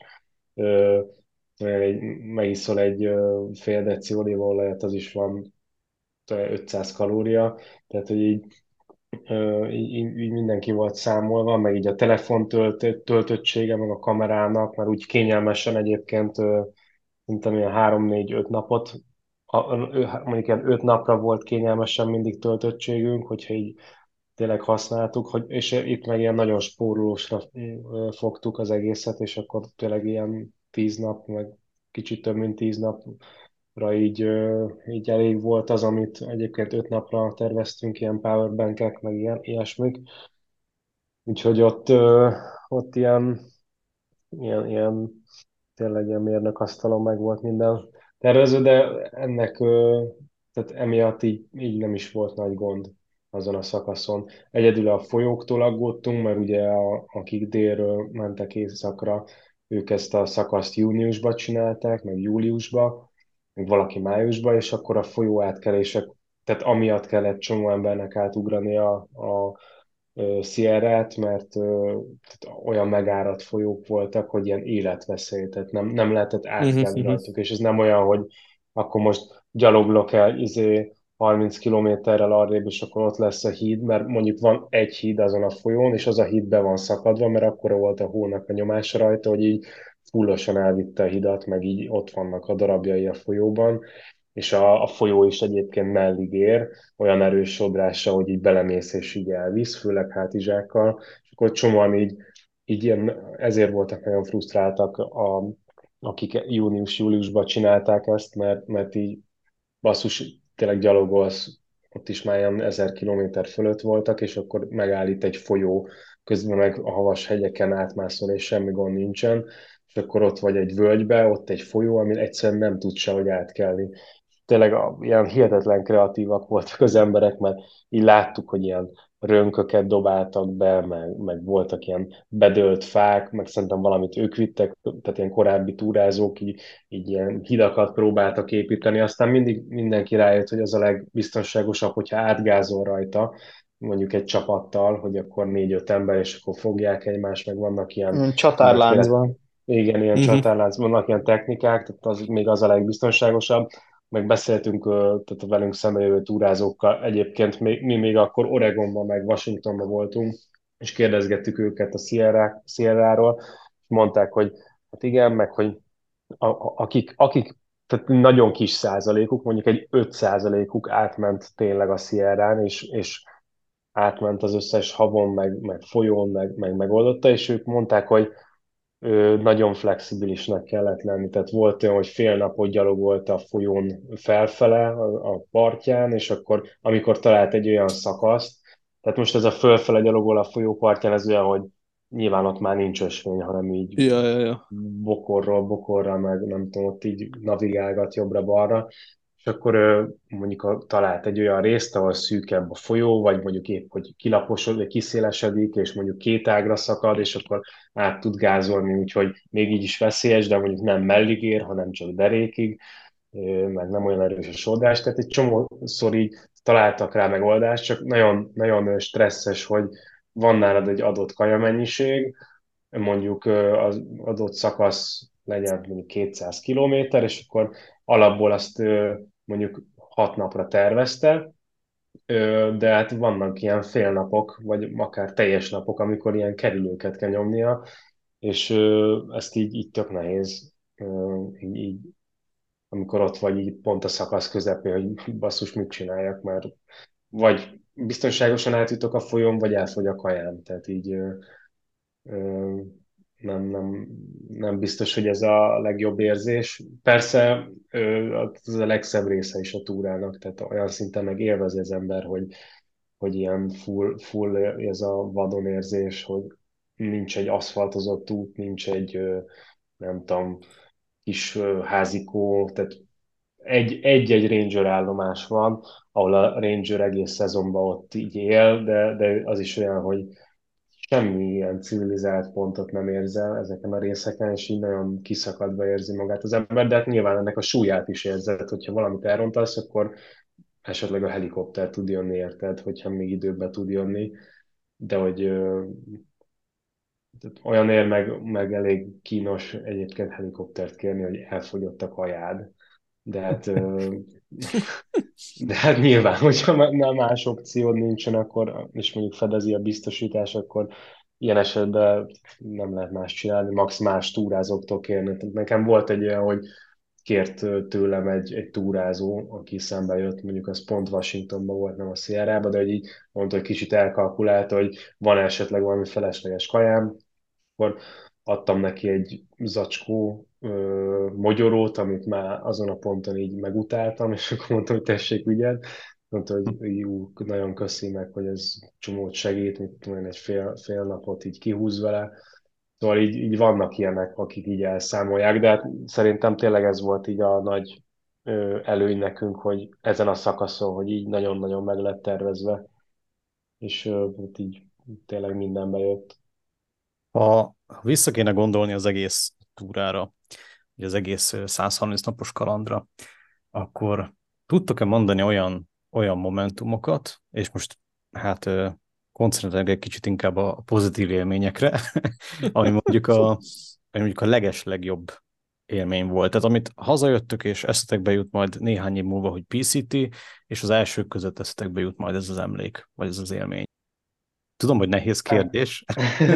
egy, megiszol egy fél deci olívaolajat, az is van 500 kalória, tehát hogy így, így, így mindenki volt számolva, meg így a telefon tölt, töltöttsége, meg a kamerának, mert úgy kényelmesen egyébként, mint amilyen 3-4-5 napot, mondjuk ilyen 5 napra volt kényelmesen mindig töltöttségünk, hogyha így tényleg használtuk, hogy, és itt meg ilyen nagyon spórolósra fogtuk az egészet, és akkor tényleg ilyen 10 nap, meg kicsit több mint 10 nap ra így, így elég volt az, amit egyébként öt napra terveztünk, ilyen powerbankek, meg ilyen, ilyesmik. Úgyhogy ott, ott ilyen, ilyen, ilyen tényleg ilyen mérnökasztalon meg volt minden tervező, de ennek, tehát emiatt így, így nem is volt nagy gond azon a szakaszon. Egyedül a folyóktól aggódtunk, mert ugye a, akik délről mentek északra, ők ezt a szakaszt júniusban csinálták, meg júliusban, még valaki májusban, és akkor a folyó átkelések, tehát amiatt kellett csomó embernek átugrani a, a Sierra-t, mert tehát olyan megáradt folyók voltak, hogy ilyen életveszély, tehát nem, nem lehetett mhm, átkelni uh-huh. rajtuk, és ez nem olyan, hogy akkor most gyaloglok el izé 30 kilométerrel arrébb, és akkor ott lesz a híd, mert mondjuk van egy híd azon a folyón, és az a híd be van szakadva, mert akkor volt a hónak a nyomása rajta, hogy így fullosan elvitte a hidat, meg így ott vannak a darabjai a folyóban, és a, a folyó is egyébként mellig ér, olyan erős sodrása, hogy így belemész és így elvisz, főleg hátizsákkal, és akkor csomóan így, így ilyen, ezért voltak nagyon frusztráltak, a, akik június-júliusban csinálták ezt, mert, mert így basszus, tényleg gyalogolsz, ott is már ilyen ezer kilométer fölött voltak, és akkor megállít egy folyó, közben meg a havas hegyeken átmászol, és semmi gond nincsen, és akkor ott vagy egy völgybe, ott egy folyó, ami egyszerűen nem tud sehogy átkelni. Tényleg a, ilyen hihetetlen kreatívak voltak az emberek, mert így láttuk, hogy ilyen rönköket dobáltak be, meg, meg voltak ilyen bedölt fák, meg szerintem valamit ők vittek, tehát ilyen korábbi túrázók így, így ilyen hidakat próbáltak építeni, aztán mindig mindenki rájött, hogy az a legbiztonságosabb, hogyha átgázol rajta, mondjuk egy csapattal, hogy akkor négy-öt ember, és akkor fogják egymást, meg vannak ilyen... Csatárláncban. Igen, ilyen uh-huh. csatárlánc, vannak ilyen technikák, tehát az még az a legbiztonságosabb. Meg beszéltünk tehát a velünk szembejövő túrázókkal. Egyébként még, mi még akkor Oregonban, meg Washingtonban voltunk, és kérdezgettük őket a Sierra, Sierra-ról, és mondták, hogy hát igen, meg hogy a, a, akik, akik tehát nagyon kis százalékuk, mondjuk egy 5 százalékuk átment tényleg a Sierra-n, és, és átment az összes havon, meg, meg folyón, meg, meg megoldotta, és ők mondták, hogy nagyon flexibilisnek kellett lenni. Tehát volt olyan, hogy fél napot gyalogolt a folyón felfele a, a partján, és akkor amikor talált egy olyan szakaszt, tehát most ez a fölfele gyalogol a folyó partján, ez olyan, hogy nyilván ott már nincs ösvény, hanem így ja, ja, ja. bokorról bokorra, meg nem tudom, ott így navigálgat jobbra-balra, és akkor mondjuk a, talált egy olyan részt, ahol szűkebb a folyó, vagy mondjuk épp, hogy kilaposod, kiszélesedik, és mondjuk két ágra szakad, és akkor át tud gázolni, úgyhogy még így is veszélyes, de mondjuk nem mellig hanem csak derékig, meg nem olyan erős a sodrás, tehát egy csomószor így találtak rá megoldást, csak nagyon, nagyon stresszes, hogy van nálad egy adott kajamennyiség, mondjuk az adott szakasz legyen mondjuk 200 kilométer, és akkor alapból azt mondjuk hat napra tervezte, de hát vannak ilyen félnapok, vagy akár teljes napok, amikor ilyen kerülőket kell nyomnia, és ezt így, így tök nehéz, így, így, amikor ott vagy így pont a szakasz közepén, hogy <laughs> basszus, mit csináljak, mert vagy biztonságosan átjutok a folyón, vagy elfogy a kaján, tehát így nem, nem, nem biztos, hogy ez a legjobb érzés. Persze ez a legszebb része is a túrának, tehát olyan szinten meg élvezi az ember, hogy, hogy ilyen full, full ez a vadon érzés, hogy nincs egy aszfaltozott út, nincs egy nem tudom, kis házikó, tehát egy-egy ranger állomás van, ahol a ranger egész szezonban ott így él, de, de az is olyan, hogy semmi ilyen civilizált pontot nem érzel ezeken a részeken, és így nagyon kiszakadva érzi magát az ember, de hát nyilván ennek a súlyát is érzed, hogyha valamit elrontasz, akkor esetleg a helikopter tud jönni, érted, hogyha még időben tud jönni, de hogy olyan ér meg, meg elég kínos egyébként helikoptert kérni, hogy elfogyott a kajád. De hát, de hát nyilván, hogyha nem más opciód nincsen, akkor, és mondjuk fedezi a biztosítás, akkor ilyen esetben nem lehet más csinálni, max más túrázóktól kérni. Tehát nekem volt egy olyan, hogy kért tőlem egy, egy túrázó, aki szembe jött, mondjuk az pont Washingtonban volt, nem a Sierra-ba, de hogy így mondta, hogy kicsit elkalkulálta, hogy van esetleg valami felesleges kajám, akkor adtam neki egy zacskó ö, mogyorót, amit már azon a ponton így megutáltam, és akkor mondtam, hogy tessék, ügyed. Mondta, hogy jó, nagyon köszi meg, hogy ez csomót segít, mint tudom egy fél, fél napot így kihúz vele. Szóval így, így vannak ilyenek, akik így elszámolják, de hát szerintem tényleg ez volt így a nagy előny nekünk, hogy ezen a szakaszon, hogy így nagyon-nagyon meg lett tervezve, és hát így tényleg minden bejött. Ha vissza kéne gondolni az egész túrára, az egész 130 napos kalandra, akkor tudtok-e mondani olyan, olyan momentumokat, és most hát koncentrálok egy kicsit inkább a pozitív élményekre, <laughs> ami mondjuk a, ami mondjuk a leges legjobb élmény volt. Tehát amit hazajöttök, és eszetekbe jut majd néhány év múlva, hogy PCT, és az elsők között eszetekbe jut majd ez az emlék, vagy ez az élmény. Tudom, hogy nehéz kérdés.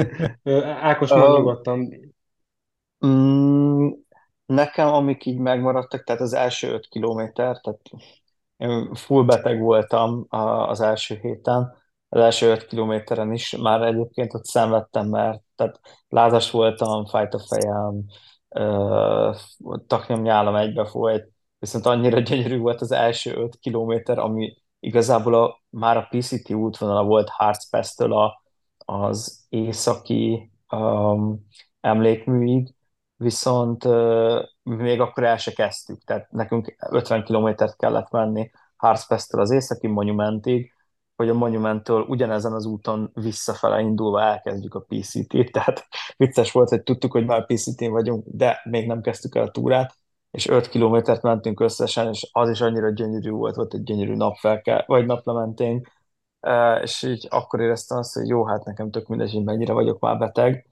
<laughs> Ákos, már nyugodtan. Mm, nekem, amik így megmaradtak, tehát az első öt kilométer, tehát én full beteg voltam az első héten, az első öt kilométeren is, már egyébként ott szenvedtem, mert tehát lázas voltam, fájt a fejem, taknyom nyálam egybe folyt, viszont annyira gyönyörű volt az első öt kilométer, ami igazából a, már a PCT útvonala volt Harcpesztől a, az északi um, emlékműig, viszont uh, még akkor el se kezdtük, tehát nekünk 50 kilométert kellett menni Harcpesztől az északi monumentig, hogy a monumenttől ugyanezen az úton visszafele indulva elkezdjük a PCT-t, tehát vicces volt, hogy tudtuk, hogy már PCT-n vagyunk, de még nem kezdtük el a túrát, és 5 kilométert mentünk összesen, és az is annyira gyönyörű volt, volt egy gyönyörű napfelke, vagy naplementénk, és így akkor éreztem azt, hogy jó, hát nekem tök mindegy, hogy mennyire vagyok már beteg,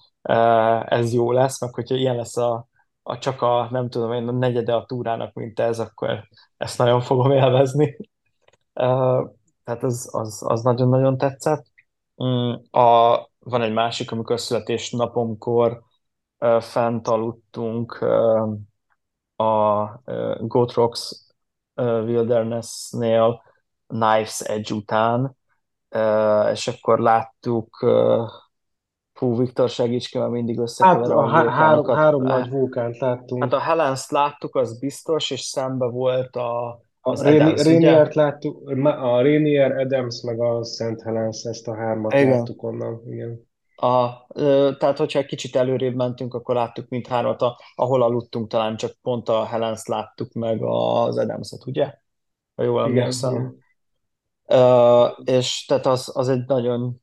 ez jó lesz, meg hogyha ilyen lesz a, a csak a, nem tudom én, a negyede a túrának, mint ez, akkor ezt nagyon fogom élvezni. Tehát az, az, az nagyon-nagyon tetszett. Mm, a, van egy másik, amikor születésnapomkor fent aludtunk, a Goat Rocks Wilderness-nél Knives Edge után, és akkor láttuk Fú, Viktor, segíts ki, mert mindig összekeverem hát, a, a három, három nagy vulkánt láttunk. Hát a helens láttuk, az biztos, és szembe volt a, az a Adams, Rainier-t láttuk, a Rainier, Adams, meg a Szent Helens, ezt a hármat igen. láttuk onnan. Igen. A, tehát, hogyha egy kicsit előrébb mentünk, akkor láttuk mindhármat, ahol aludtunk, talán csak pont a Helens láttuk meg az Adams-et, ugye? Ha jól emlékszem. Uh, és tehát az, az egy nagyon,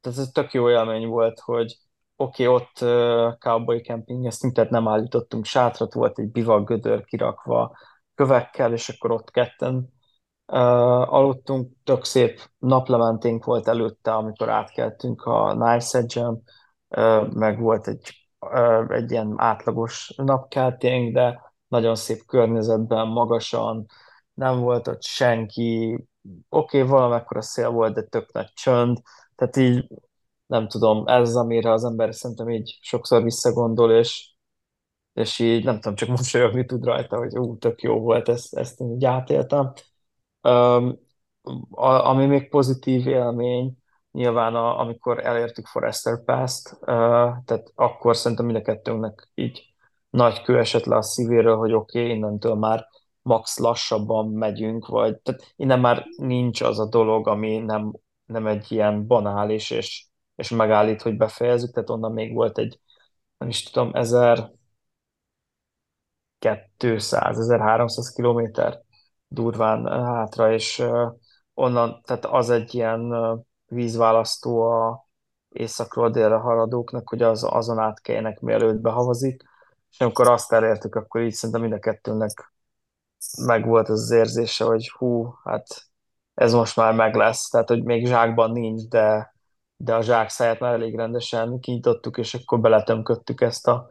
tehát ez tök jó élmény volt, hogy oké, okay, ott uh, cowboy campingeztünk, tehát nem állítottunk sátrat, volt egy bivak gödör kirakva kövekkel, és akkor ott ketten Uh, aludtunk, tök szép naplementénk volt előtte, amikor átkeltünk a Knives Edge-en, uh, meg volt egy, uh, egy ilyen átlagos napkelténk, de nagyon szép környezetben, magasan, nem volt ott senki, oké, okay, valamekkora szél volt, de tök nagy csönd, tehát így nem tudom, ez az, amire az ember szerintem így sokszor visszagondol, és, és így nem tudom, csak mosolyogni tud rajta, hogy ú, tök jó volt, ezt, ezt így átéltem. A, ami még pozitív élmény, nyilván a, amikor elértük Forester Pass-t, uh, tehát akkor szerintem mind a kettőnknek így nagy kő esett le a szívéről, hogy oké, okay, innentől már max lassabban megyünk, vagy tehát innen már nincs az a dolog, ami nem, nem egy ilyen banális, és, és megállít, hogy befejezzük, tehát onnan még volt egy, nem is tudom, 1200-1300 kilométer durván hátra, és onnan, tehát az egy ilyen vízválasztó a északról délre haladóknak, hogy az, azon át kelljenek, mielőtt behavazik, és amikor azt elértük, akkor így szerintem mind a kettőnek meg volt az, az érzése, hogy hú, hát ez most már meg lesz, tehát hogy még zsákban nincs, de, de a zsák száját már elég rendesen kinyitottuk, és akkor beletömködtük ezt a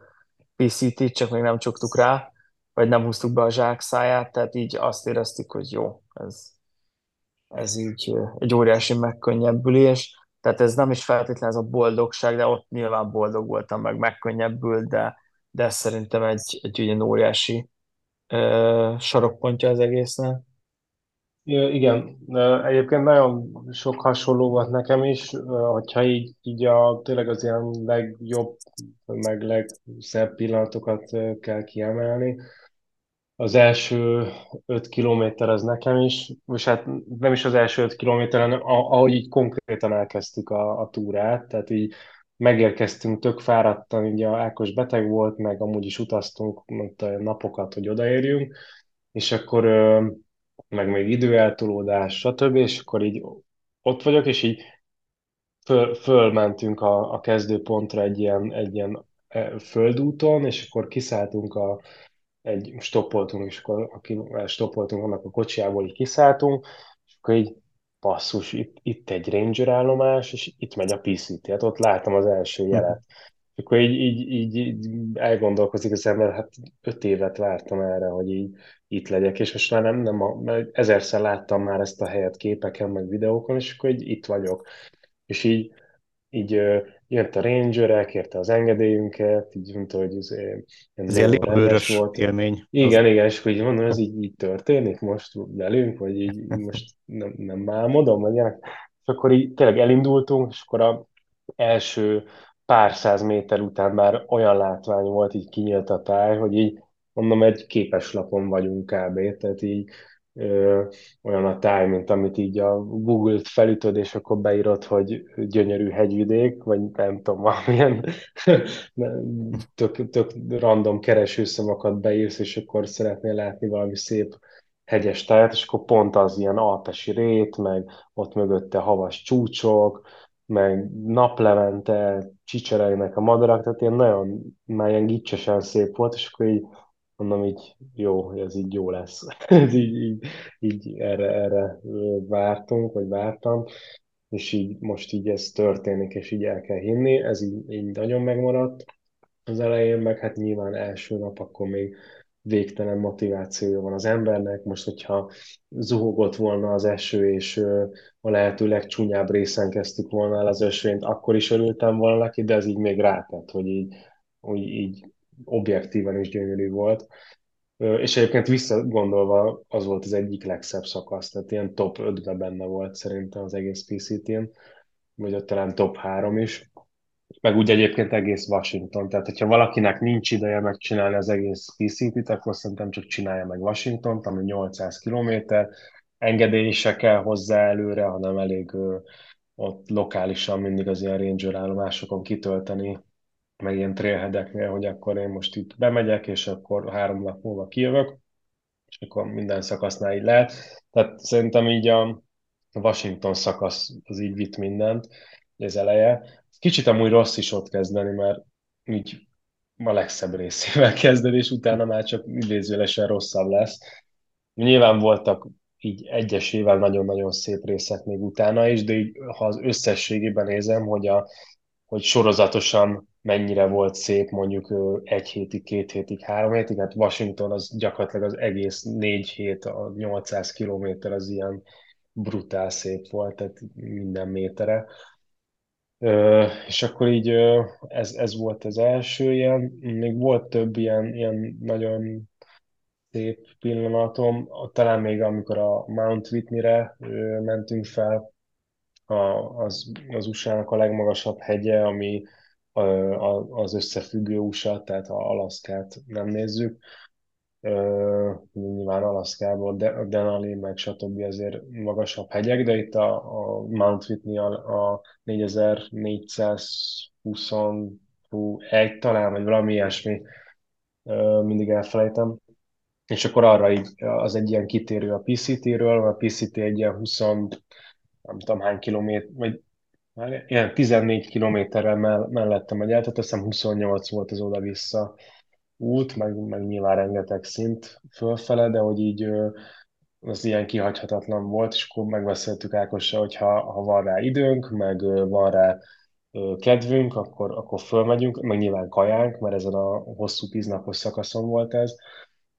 PCT-t, csak még nem csuktuk rá, vagy nem húztuk be a zsák száját, tehát így azt éreztük, hogy jó, ez, ez így egy óriási megkönnyebbülés. Tehát ez nem is feltétlenül ez a boldogság, de ott nyilván boldog voltam, meg megkönnyebbült, de, de ez szerintem egy, egy ugyan óriási ö, sarokpontja az egésznek. Igen, egyébként nagyon sok hasonló volt nekem is, hogyha így, így a, tényleg az ilyen legjobb, meg legszebb pillanatokat kell kiemelni. Az első öt kilométer az nekem is, és hát nem is az első öt kilométer, hanem ahogy így konkrétan elkezdtük a, a túrát, tehát így megérkeztünk tök fáradtan, így a Ákos beteg volt, meg amúgy is utaztunk mondta, napokat, hogy odaérjünk, és akkor meg még időeltolódás, stb. És akkor így ott vagyok, és így föl, fölmentünk a, a kezdőpontra egy ilyen, egy ilyen földúton, és akkor kiszálltunk a, egy stoppoltunk, és akkor aki stoppoltunk, annak a kocsiából így kiszálltunk, és akkor így passzus, itt, itt egy Ranger állomás, és itt megy a PCT, hát ott láttam az első jelet. Akkor így, így, így, így elgondolkozik az ember, hát öt évet vártam erre, hogy így itt legyek, és most már nem, nem a, mert ezerszer láttam már ezt a helyet képeken, meg videókon, és akkor így itt vagyok. És így, így jött a Ranger, elkérte az engedélyünket, így mondta, hogy ez, ez ilyen libabőrös volt. élmény. Igen, az... igen, és így mondom, ez így, így történik most velünk, vagy így most nem, nem álmodom, vagy És akkor így tényleg elindultunk, és akkor a első pár száz méter után már olyan látvány volt, így kinyílt a táj, hogy így mondom, egy képeslapon vagyunk kb. Tehát így olyan a táj, mint amit így a Google-t felütöd, és akkor beírod, hogy gyönyörű hegyvidék, vagy nem tudom, <laughs> valamilyen tök, tök random keresőszavakat beírsz, és akkor szeretnél látni valami szép hegyes tájat, és akkor pont az ilyen alpesi rét, meg ott mögötte havas csúcsok, meg naplevente csicserelnek a madarak, tehát ilyen nagyon, már ilyen gicsesen szép volt, és akkor így mondom így, jó, ez így jó lesz. <laughs> ez így, így, így erre, erre vártunk, vagy vártam, és így most így ez történik, és így el kell hinni, ez így, így nagyon megmaradt az elején, meg hát nyilván első nap akkor még végtelen motivációja van az embernek. Most, hogyha zuhogott volna az eső, és a lehető legcsúnyább részen kezdtük volna el az ösvényt, akkor is örültem volna neki, de ez így még rátett, hogy így, hogy így objektíven is gyönyörű volt. És egyébként visszagondolva az volt az egyik legszebb szakasz, tehát ilyen top 5-be benne volt szerintem az egész PCT-n, vagy ott talán top 3 is meg úgy egyébként egész Washington. Tehát, hogyha valakinek nincs ideje megcsinálni az egész PCT-t, akkor szerintem csak csinálja meg Washington-t, ami 800 kilométer, engedély kell hozzá előre, hanem elég ott lokálisan mindig az ilyen ranger állomásokon kitölteni, meg ilyen trailheadeknél, hogy akkor én most itt bemegyek, és akkor három nap múlva kijövök, és akkor minden szakasznál így lehet. Tehát szerintem így a Washington szakasz az így vitt mindent, az eleje. Kicsit amúgy rossz is ott kezdeni, mert így a legszebb részével <laughs> kezdeni, és utána már csak idézőlesen rosszabb lesz. Nyilván voltak így egyesével nagyon-nagyon szép részek még utána is, de így, ha az összességében nézem, hogy, a, hogy sorozatosan mennyire volt szép mondjuk egy hétig, két hétig, három hétig, hát Washington az gyakorlatilag az egész négy hét, a 800 kilométer az ilyen brutál szép volt, tehát minden métere. És akkor így ez, ez volt az első ilyen, még volt több ilyen, ilyen nagyon szép pillanatom, talán még amikor a Mount Whitney-re mentünk fel, a, az, az USA-nak a legmagasabb hegye, ami az összefüggő USA, tehát ha Alaszkát nem nézzük, nyilván Alaszkában, de, Denali, meg stb. azért magasabb hegyek, de itt a, a Mount Whitney a, a 4421 talán, vagy valami ilyesmi, mindig elfelejtem. És akkor arra így, az egy ilyen kitérő a PCT-ről, a PCT egy ilyen 20, nem tudom hány kilométer, vagy ilyen 14 kilométerrel mellettem megy el, tehát azt hiszem 28 volt az oda-vissza út, meg, meg nyilván rengeteg szint fölfele, de hogy így az ilyen kihagyhatatlan volt, és akkor megbeszéltük Ákossal, hogy ha, ha van rá időnk, meg van rá kedvünk, akkor, akkor fölmegyünk, meg nyilván kajánk, mert ezen a hosszú tíznapos szakaszon volt ez,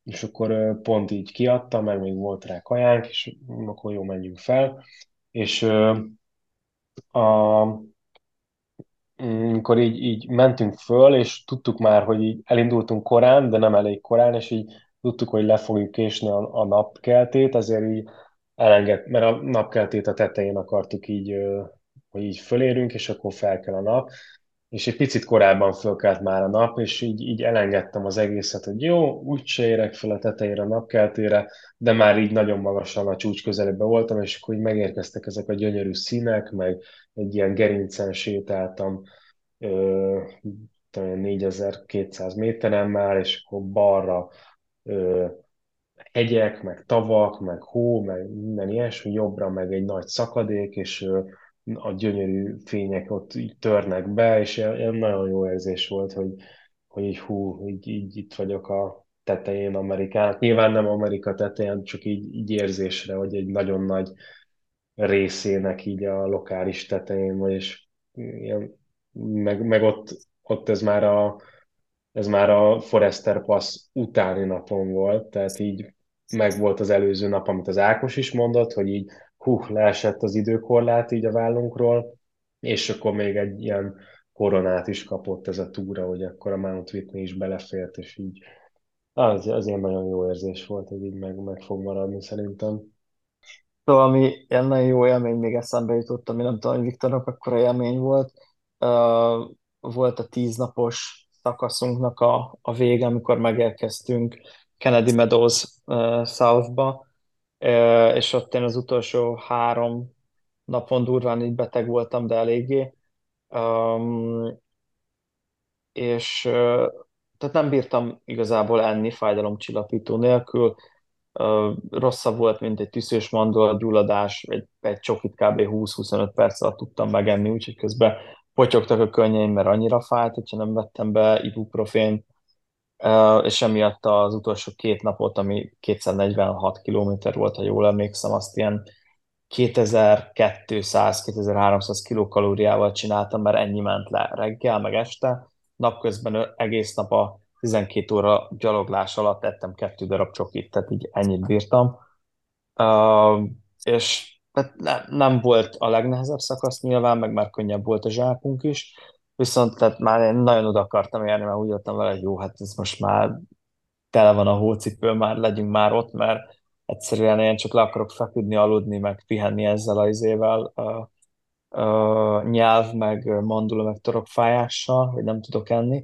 és akkor pont így kiadta, meg még volt rá kajánk, és akkor jó, menjünk fel. És a, amikor így, így mentünk föl, és tudtuk már, hogy így elindultunk korán, de nem elég korán, és így tudtuk, hogy le fogjuk késni a, a napkeltét, ezért így elenged, mert a napkeltét a tetején akartuk így, hogy így fölérünk, és akkor fel kell a nap, és egy picit korábban fölkelt már a nap, és így, így elengedtem az egészet, hogy jó, úgyse érek fel a tetejére a napkeltére, de már így nagyon magasan a csúcs közelében voltam, és akkor így megérkeztek ezek a gyönyörű színek, meg egy ilyen gerincen sétáltam, ö, 4200 méteren már, és akkor balra ö, hegyek, meg tavak, meg hó, meg minden ilyesmi, jobbra meg egy nagy szakadék, és ö, a gyönyörű fények ott így törnek be, és ilyen nagyon jó érzés volt, hogy, hogy így hú, így, így itt vagyok a tetején Amerikán. Nyilván nem Amerika tetején, csak így, így érzésre, hogy egy nagyon nagy részének így a lokális tetején vagy, és ilyen, meg, meg ott, ott ez már a ez már a Forester Pass utáni napon volt, tehát így meg volt az előző nap, amit az Ákos is mondott, hogy így hú, leesett az időkorlát így a vállunkról, és akkor még egy ilyen koronát is kapott ez a túra, hogy akkor a Mount Whitney is belefért, és így az, az ilyen nagyon jó érzés volt, hogy így meg, meg fog maradni szerintem. Szóval ami ilyen nagyon jó élmény, még eszembe jutott, ami nem tudom, hogy Viktornak akkor élmény volt, uh, volt a tíznapos szakaszunknak a, a vége, amikor megérkeztünk Kennedy Meadows uh, Southba, és ott én az utolsó három napon durván így beteg voltam, de eléggé. Um, és tehát nem bírtam igazából enni fájdalomcsillapító nélkül. Rosszabb volt, mint egy tüszős gyulladás, egy, egy csokit kb. 20-25 perc alatt tudtam megenni, úgyhogy közben potyogtak a könnyeim, mert annyira fájt, hogyha nem vettem be ibuprofén, és emiatt az utolsó két napot, ami 246 km volt, ha jól emlékszem, azt ilyen 2200-2300 kilokalóriával csináltam, mert ennyi ment le reggel, meg este. Napközben egész nap a 12 óra gyaloglás alatt ettem kettő darab csokit, tehát így ennyit bírtam. Uh, és tehát ne, nem volt a legnehezebb szakasz nyilván, meg már könnyebb volt a zsákunk is, viszont tehát már én nagyon oda akartam érni, mert úgy jöttem vele, hogy jó, hát ez most már tele van a hócipő, már legyünk már ott, mert egyszerűen én csak le akarok feküdni, aludni, meg pihenni ezzel az izével, uh, uh, nyelv, meg mandula, meg torokfájással, hogy nem tudok enni.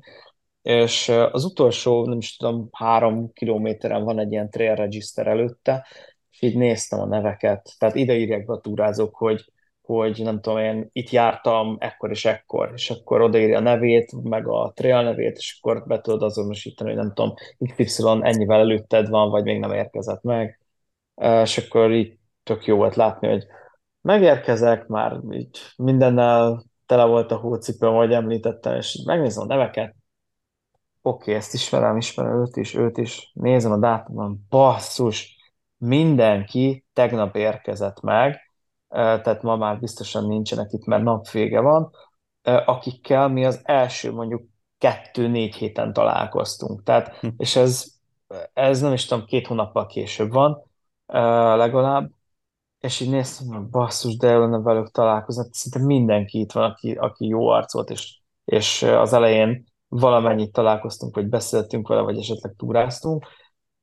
És az utolsó, nem is tudom, három kilométeren van egy ilyen trail register előtte, és így néztem a neveket, tehát ide írják be a túrázók, hogy, hogy nem tudom, én itt jártam ekkor és ekkor, és akkor odaírja a nevét, meg a trail nevét, és akkor be tudod azonosítani, hogy nem tudom, XY ennyivel előtted van, vagy még nem érkezett meg, és akkor így tök jó volt látni, hogy megérkezek, már így mindennel tele volt a hócipőm, ahogy említettem, és megnézem a neveket, oké, okay, ezt ismerem, ismerem őt is, őt is, nézem a dátumon, basszus, mindenki tegnap érkezett meg, tehát ma már biztosan nincsenek itt, mert napvége van, akikkel mi az első mondjuk kettő-négy héten találkoztunk. Tehát, hm. és ez, ez nem is tudom, két hónappal később van legalább, és így néztem, hogy basszus, de lenne velük találkozni. Szinte mindenki itt van, aki, aki jó arc volt, és, és az elején valamennyit találkoztunk, vagy beszéltünk vele, vagy esetleg túráztunk,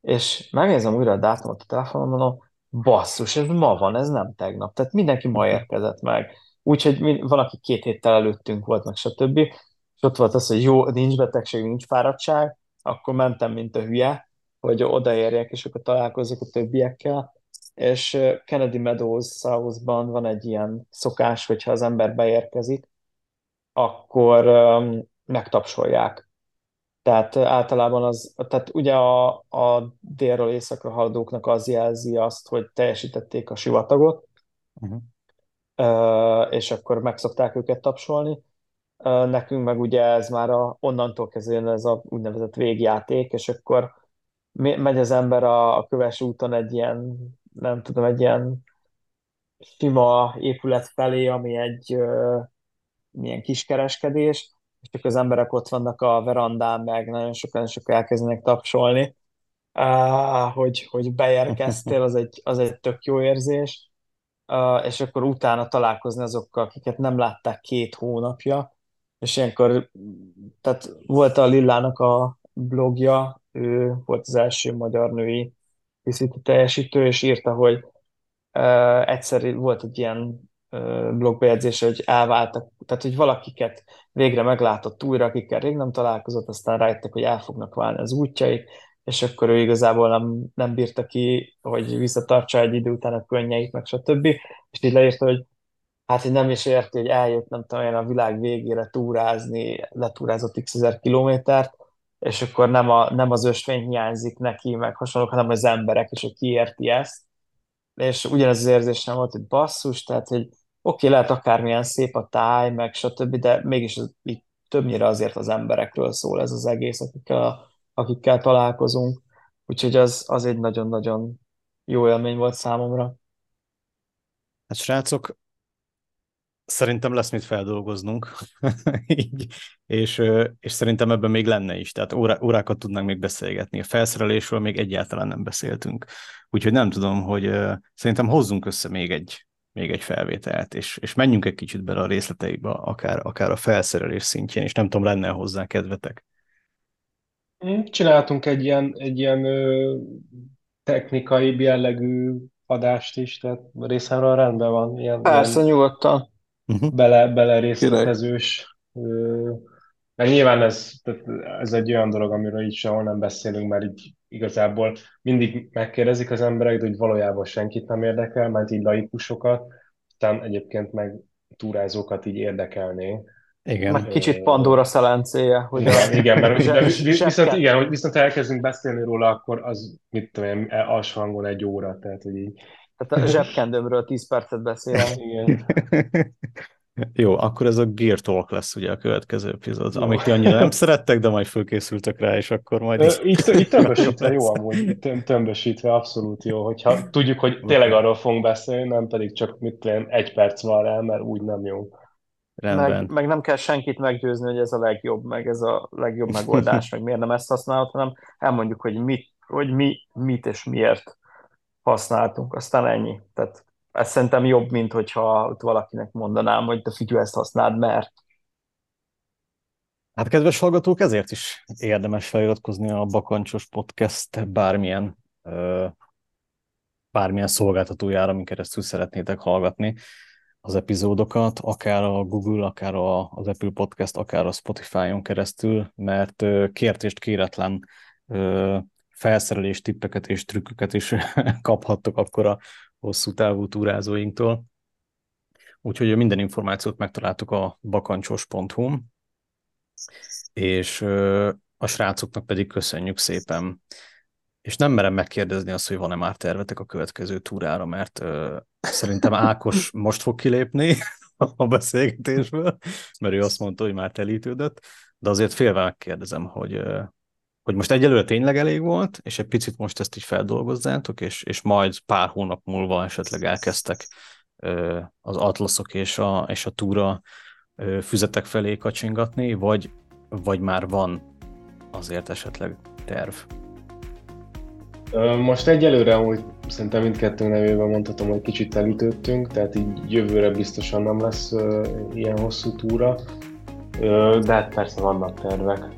és megnézem újra a dátumot a telefonon, mondom, basszus, ez ma van, ez nem tegnap. Tehát mindenki ma érkezett meg. Úgyhogy van, aki két héttel előttünk volt, meg stb. És ott volt az, hogy jó, nincs betegség, nincs fáradtság, akkor mentem, mint a hülye, hogy odaérjek, és akkor találkozok a többiekkel. És Kennedy Meadows Southban van egy ilyen szokás, hogyha az ember beérkezik, akkor um, megtapsolják tehát általában az, tehát ugye a, a délről északra haladóknak az jelzi azt, hogy teljesítették a sivatagot, uh-huh. és akkor meg szokták őket tapsolni. Nekünk meg ugye ez már a, onnantól kezdően ez a úgynevezett végjáték, és akkor megy az ember a, a köves úton egy ilyen nem tudom, egy ilyen sima épület felé, ami egy milyen kiskereskedés, és csak az emberek ott vannak a verandán, meg nagyon sokan sok elkezdenek tapsolni, uh, hogy, hogy beérkeztél, az egy, az egy tök jó érzés, uh, és akkor utána találkozni azokkal, akiket nem látták két hónapja, és ilyenkor, tehát volt a Lillának a blogja, ő volt az első magyar női készítő teljesítő, és írta, hogy uh, egyszer volt egy ilyen blogbejegyzés, hogy elváltak, tehát hogy valakiket végre meglátott újra, akikkel rég nem találkozott, aztán rájöttek, hogy el fognak válni az útjaik, és akkor ő igazából nem, nem bírta ki, hogy visszatartsa egy idő után a könnyeit, meg stb. És így leírta, hogy hát hogy nem is érti, hogy eljött, nem tudom, olyan a világ végére túrázni, letúrázott x ezer kilométert, és akkor nem, a, nem az ösvény hiányzik neki, meg hasonlók, hanem az emberek, és hogy kiérti ezt. És ugyanez az érzés nem volt, hogy basszus, tehát, hogy oké, lehet akármilyen szép a táj, meg stb., de mégis így többnyire azért az emberekről szól ez az egész, akikkel, akikkel találkozunk. Úgyhogy az, az egy nagyon-nagyon jó élmény volt számomra. Hát srácok, szerintem lesz mit feldolgoznunk, <laughs> így, és, és szerintem ebben még lenne is, tehát órá, órákat tudnánk még beszélgetni. A felszerelésről még egyáltalán nem beszéltünk. Úgyhogy nem tudom, hogy szerintem hozzunk össze még egy, még egy felvételt, és, és menjünk egy kicsit bele a részleteikbe, akár, akár a felszerelés szintjén, és nem tudom, lenne hozzá kedvetek. Csináltunk egy ilyen, egy ilyen ö, technikai jellegű adást is, tehát részemről rendben van. Ilyen, Persze, ilyen nyugodtan. Uh-huh. Bele, bele részletezős. Mert nyilván ez, tehát ez egy olyan dolog, amiről így sehol nem beszélünk, mert így igazából mindig megkérdezik az emberek, de hogy valójában senkit nem érdekel, mert így laikusokat, aztán egyébként meg túrázókat így érdekelné. Igen. Meg kicsit Pandora szelencéje. Hogy igen, igen, mert de viszont, igen, hogy viszont elkezdünk beszélni róla, akkor az, mit tudom én, alsó hangon egy óra, tehát hogy így. Tehát a zsebkendőmről 10 percet beszélek. Igen. <laughs> Jó, akkor ez a Gear Talk lesz ugye a következő epizód, jó. amit ti annyira nem szerettek, de majd fölkészültek rá, és akkor majd... Ö, itt, itt <laughs> tömbösítve jó amúgy, tömbösítve abszolút jó, hogyha tudjuk, hogy tényleg arról fogunk beszélni, nem pedig csak mit tudom, egy perc van rá, mert úgy nem jó. Meg, meg nem kell senkit meggyőzni, hogy ez a legjobb, meg ez a legjobb <laughs> megoldás, meg miért nem ezt használod, hanem elmondjuk, hogy mit, hogy mi, mit és miért használtunk, aztán ennyi. Tehát ez szerintem jobb, mint hogyha ott valakinek mondanám, hogy te figyelj, ezt használd, mert. Hát kedves hallgatók, ezért is érdemes feliratkozni a Bakancsos Podcast bármilyen, bármilyen szolgáltatójára, amin keresztül szeretnétek hallgatni az epizódokat, akár a Google, akár az Apple Podcast, akár a Spotify-on keresztül, mert kértést kéretlen felszerelés tippeket és trükköket is <laughs> kaphattok akkor a hosszú távú túrázóinktól. Úgyhogy minden információt megtaláltuk a bakancsos.hu, és a srácoknak pedig köszönjük szépen. És nem merem megkérdezni azt, hogy van-e már tervetek a következő túrára, mert ö, szerintem Ákos <laughs> most fog kilépni a beszélgetésből, mert ő azt mondta, hogy már telítődött, de azért félve megkérdezem, hogy hogy most egyelőre tényleg elég volt, és egy picit most ezt így feldolgozzátok, és, és majd pár hónap múlva esetleg elkezdtek az atlaszok és a, és a túra füzetek felé kacsingatni, vagy, vagy már van azért esetleg terv? Most egyelőre úgy szerintem mindkettő nevében mondhatom, hogy kicsit elütöttünk, tehát így jövőre biztosan nem lesz ilyen hosszú túra, de hát persze vannak tervek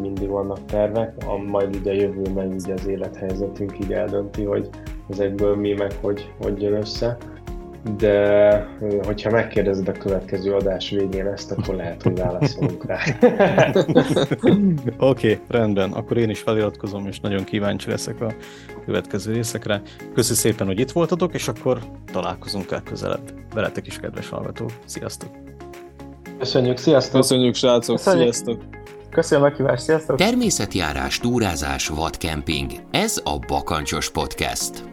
mindig vannak tervek, a, majd ugye a jövőben ugye az élethelyzetünk így eldönti, hogy ezekből mi meg hogy, hogy jön össze. De hogyha megkérdezed a következő adás végén ezt, akkor lehet, hogy válaszolunk rá. <laughs> Oké, okay, rendben. Akkor én is feliratkozom, és nagyon kíváncsi leszek a következő részekre. Köszönöm szépen, hogy itt voltatok, és akkor találkozunk legközelebb. Veletek is, kedves hallgatók. Sziasztok! Köszönjük, sziasztok! Köszönjük, srácok! Köszönjük. Sziasztok! Köszönöm a kívást, sziasztok! Természetjárás, túrázás, vadkemping. Ez a Bakancsos Podcast.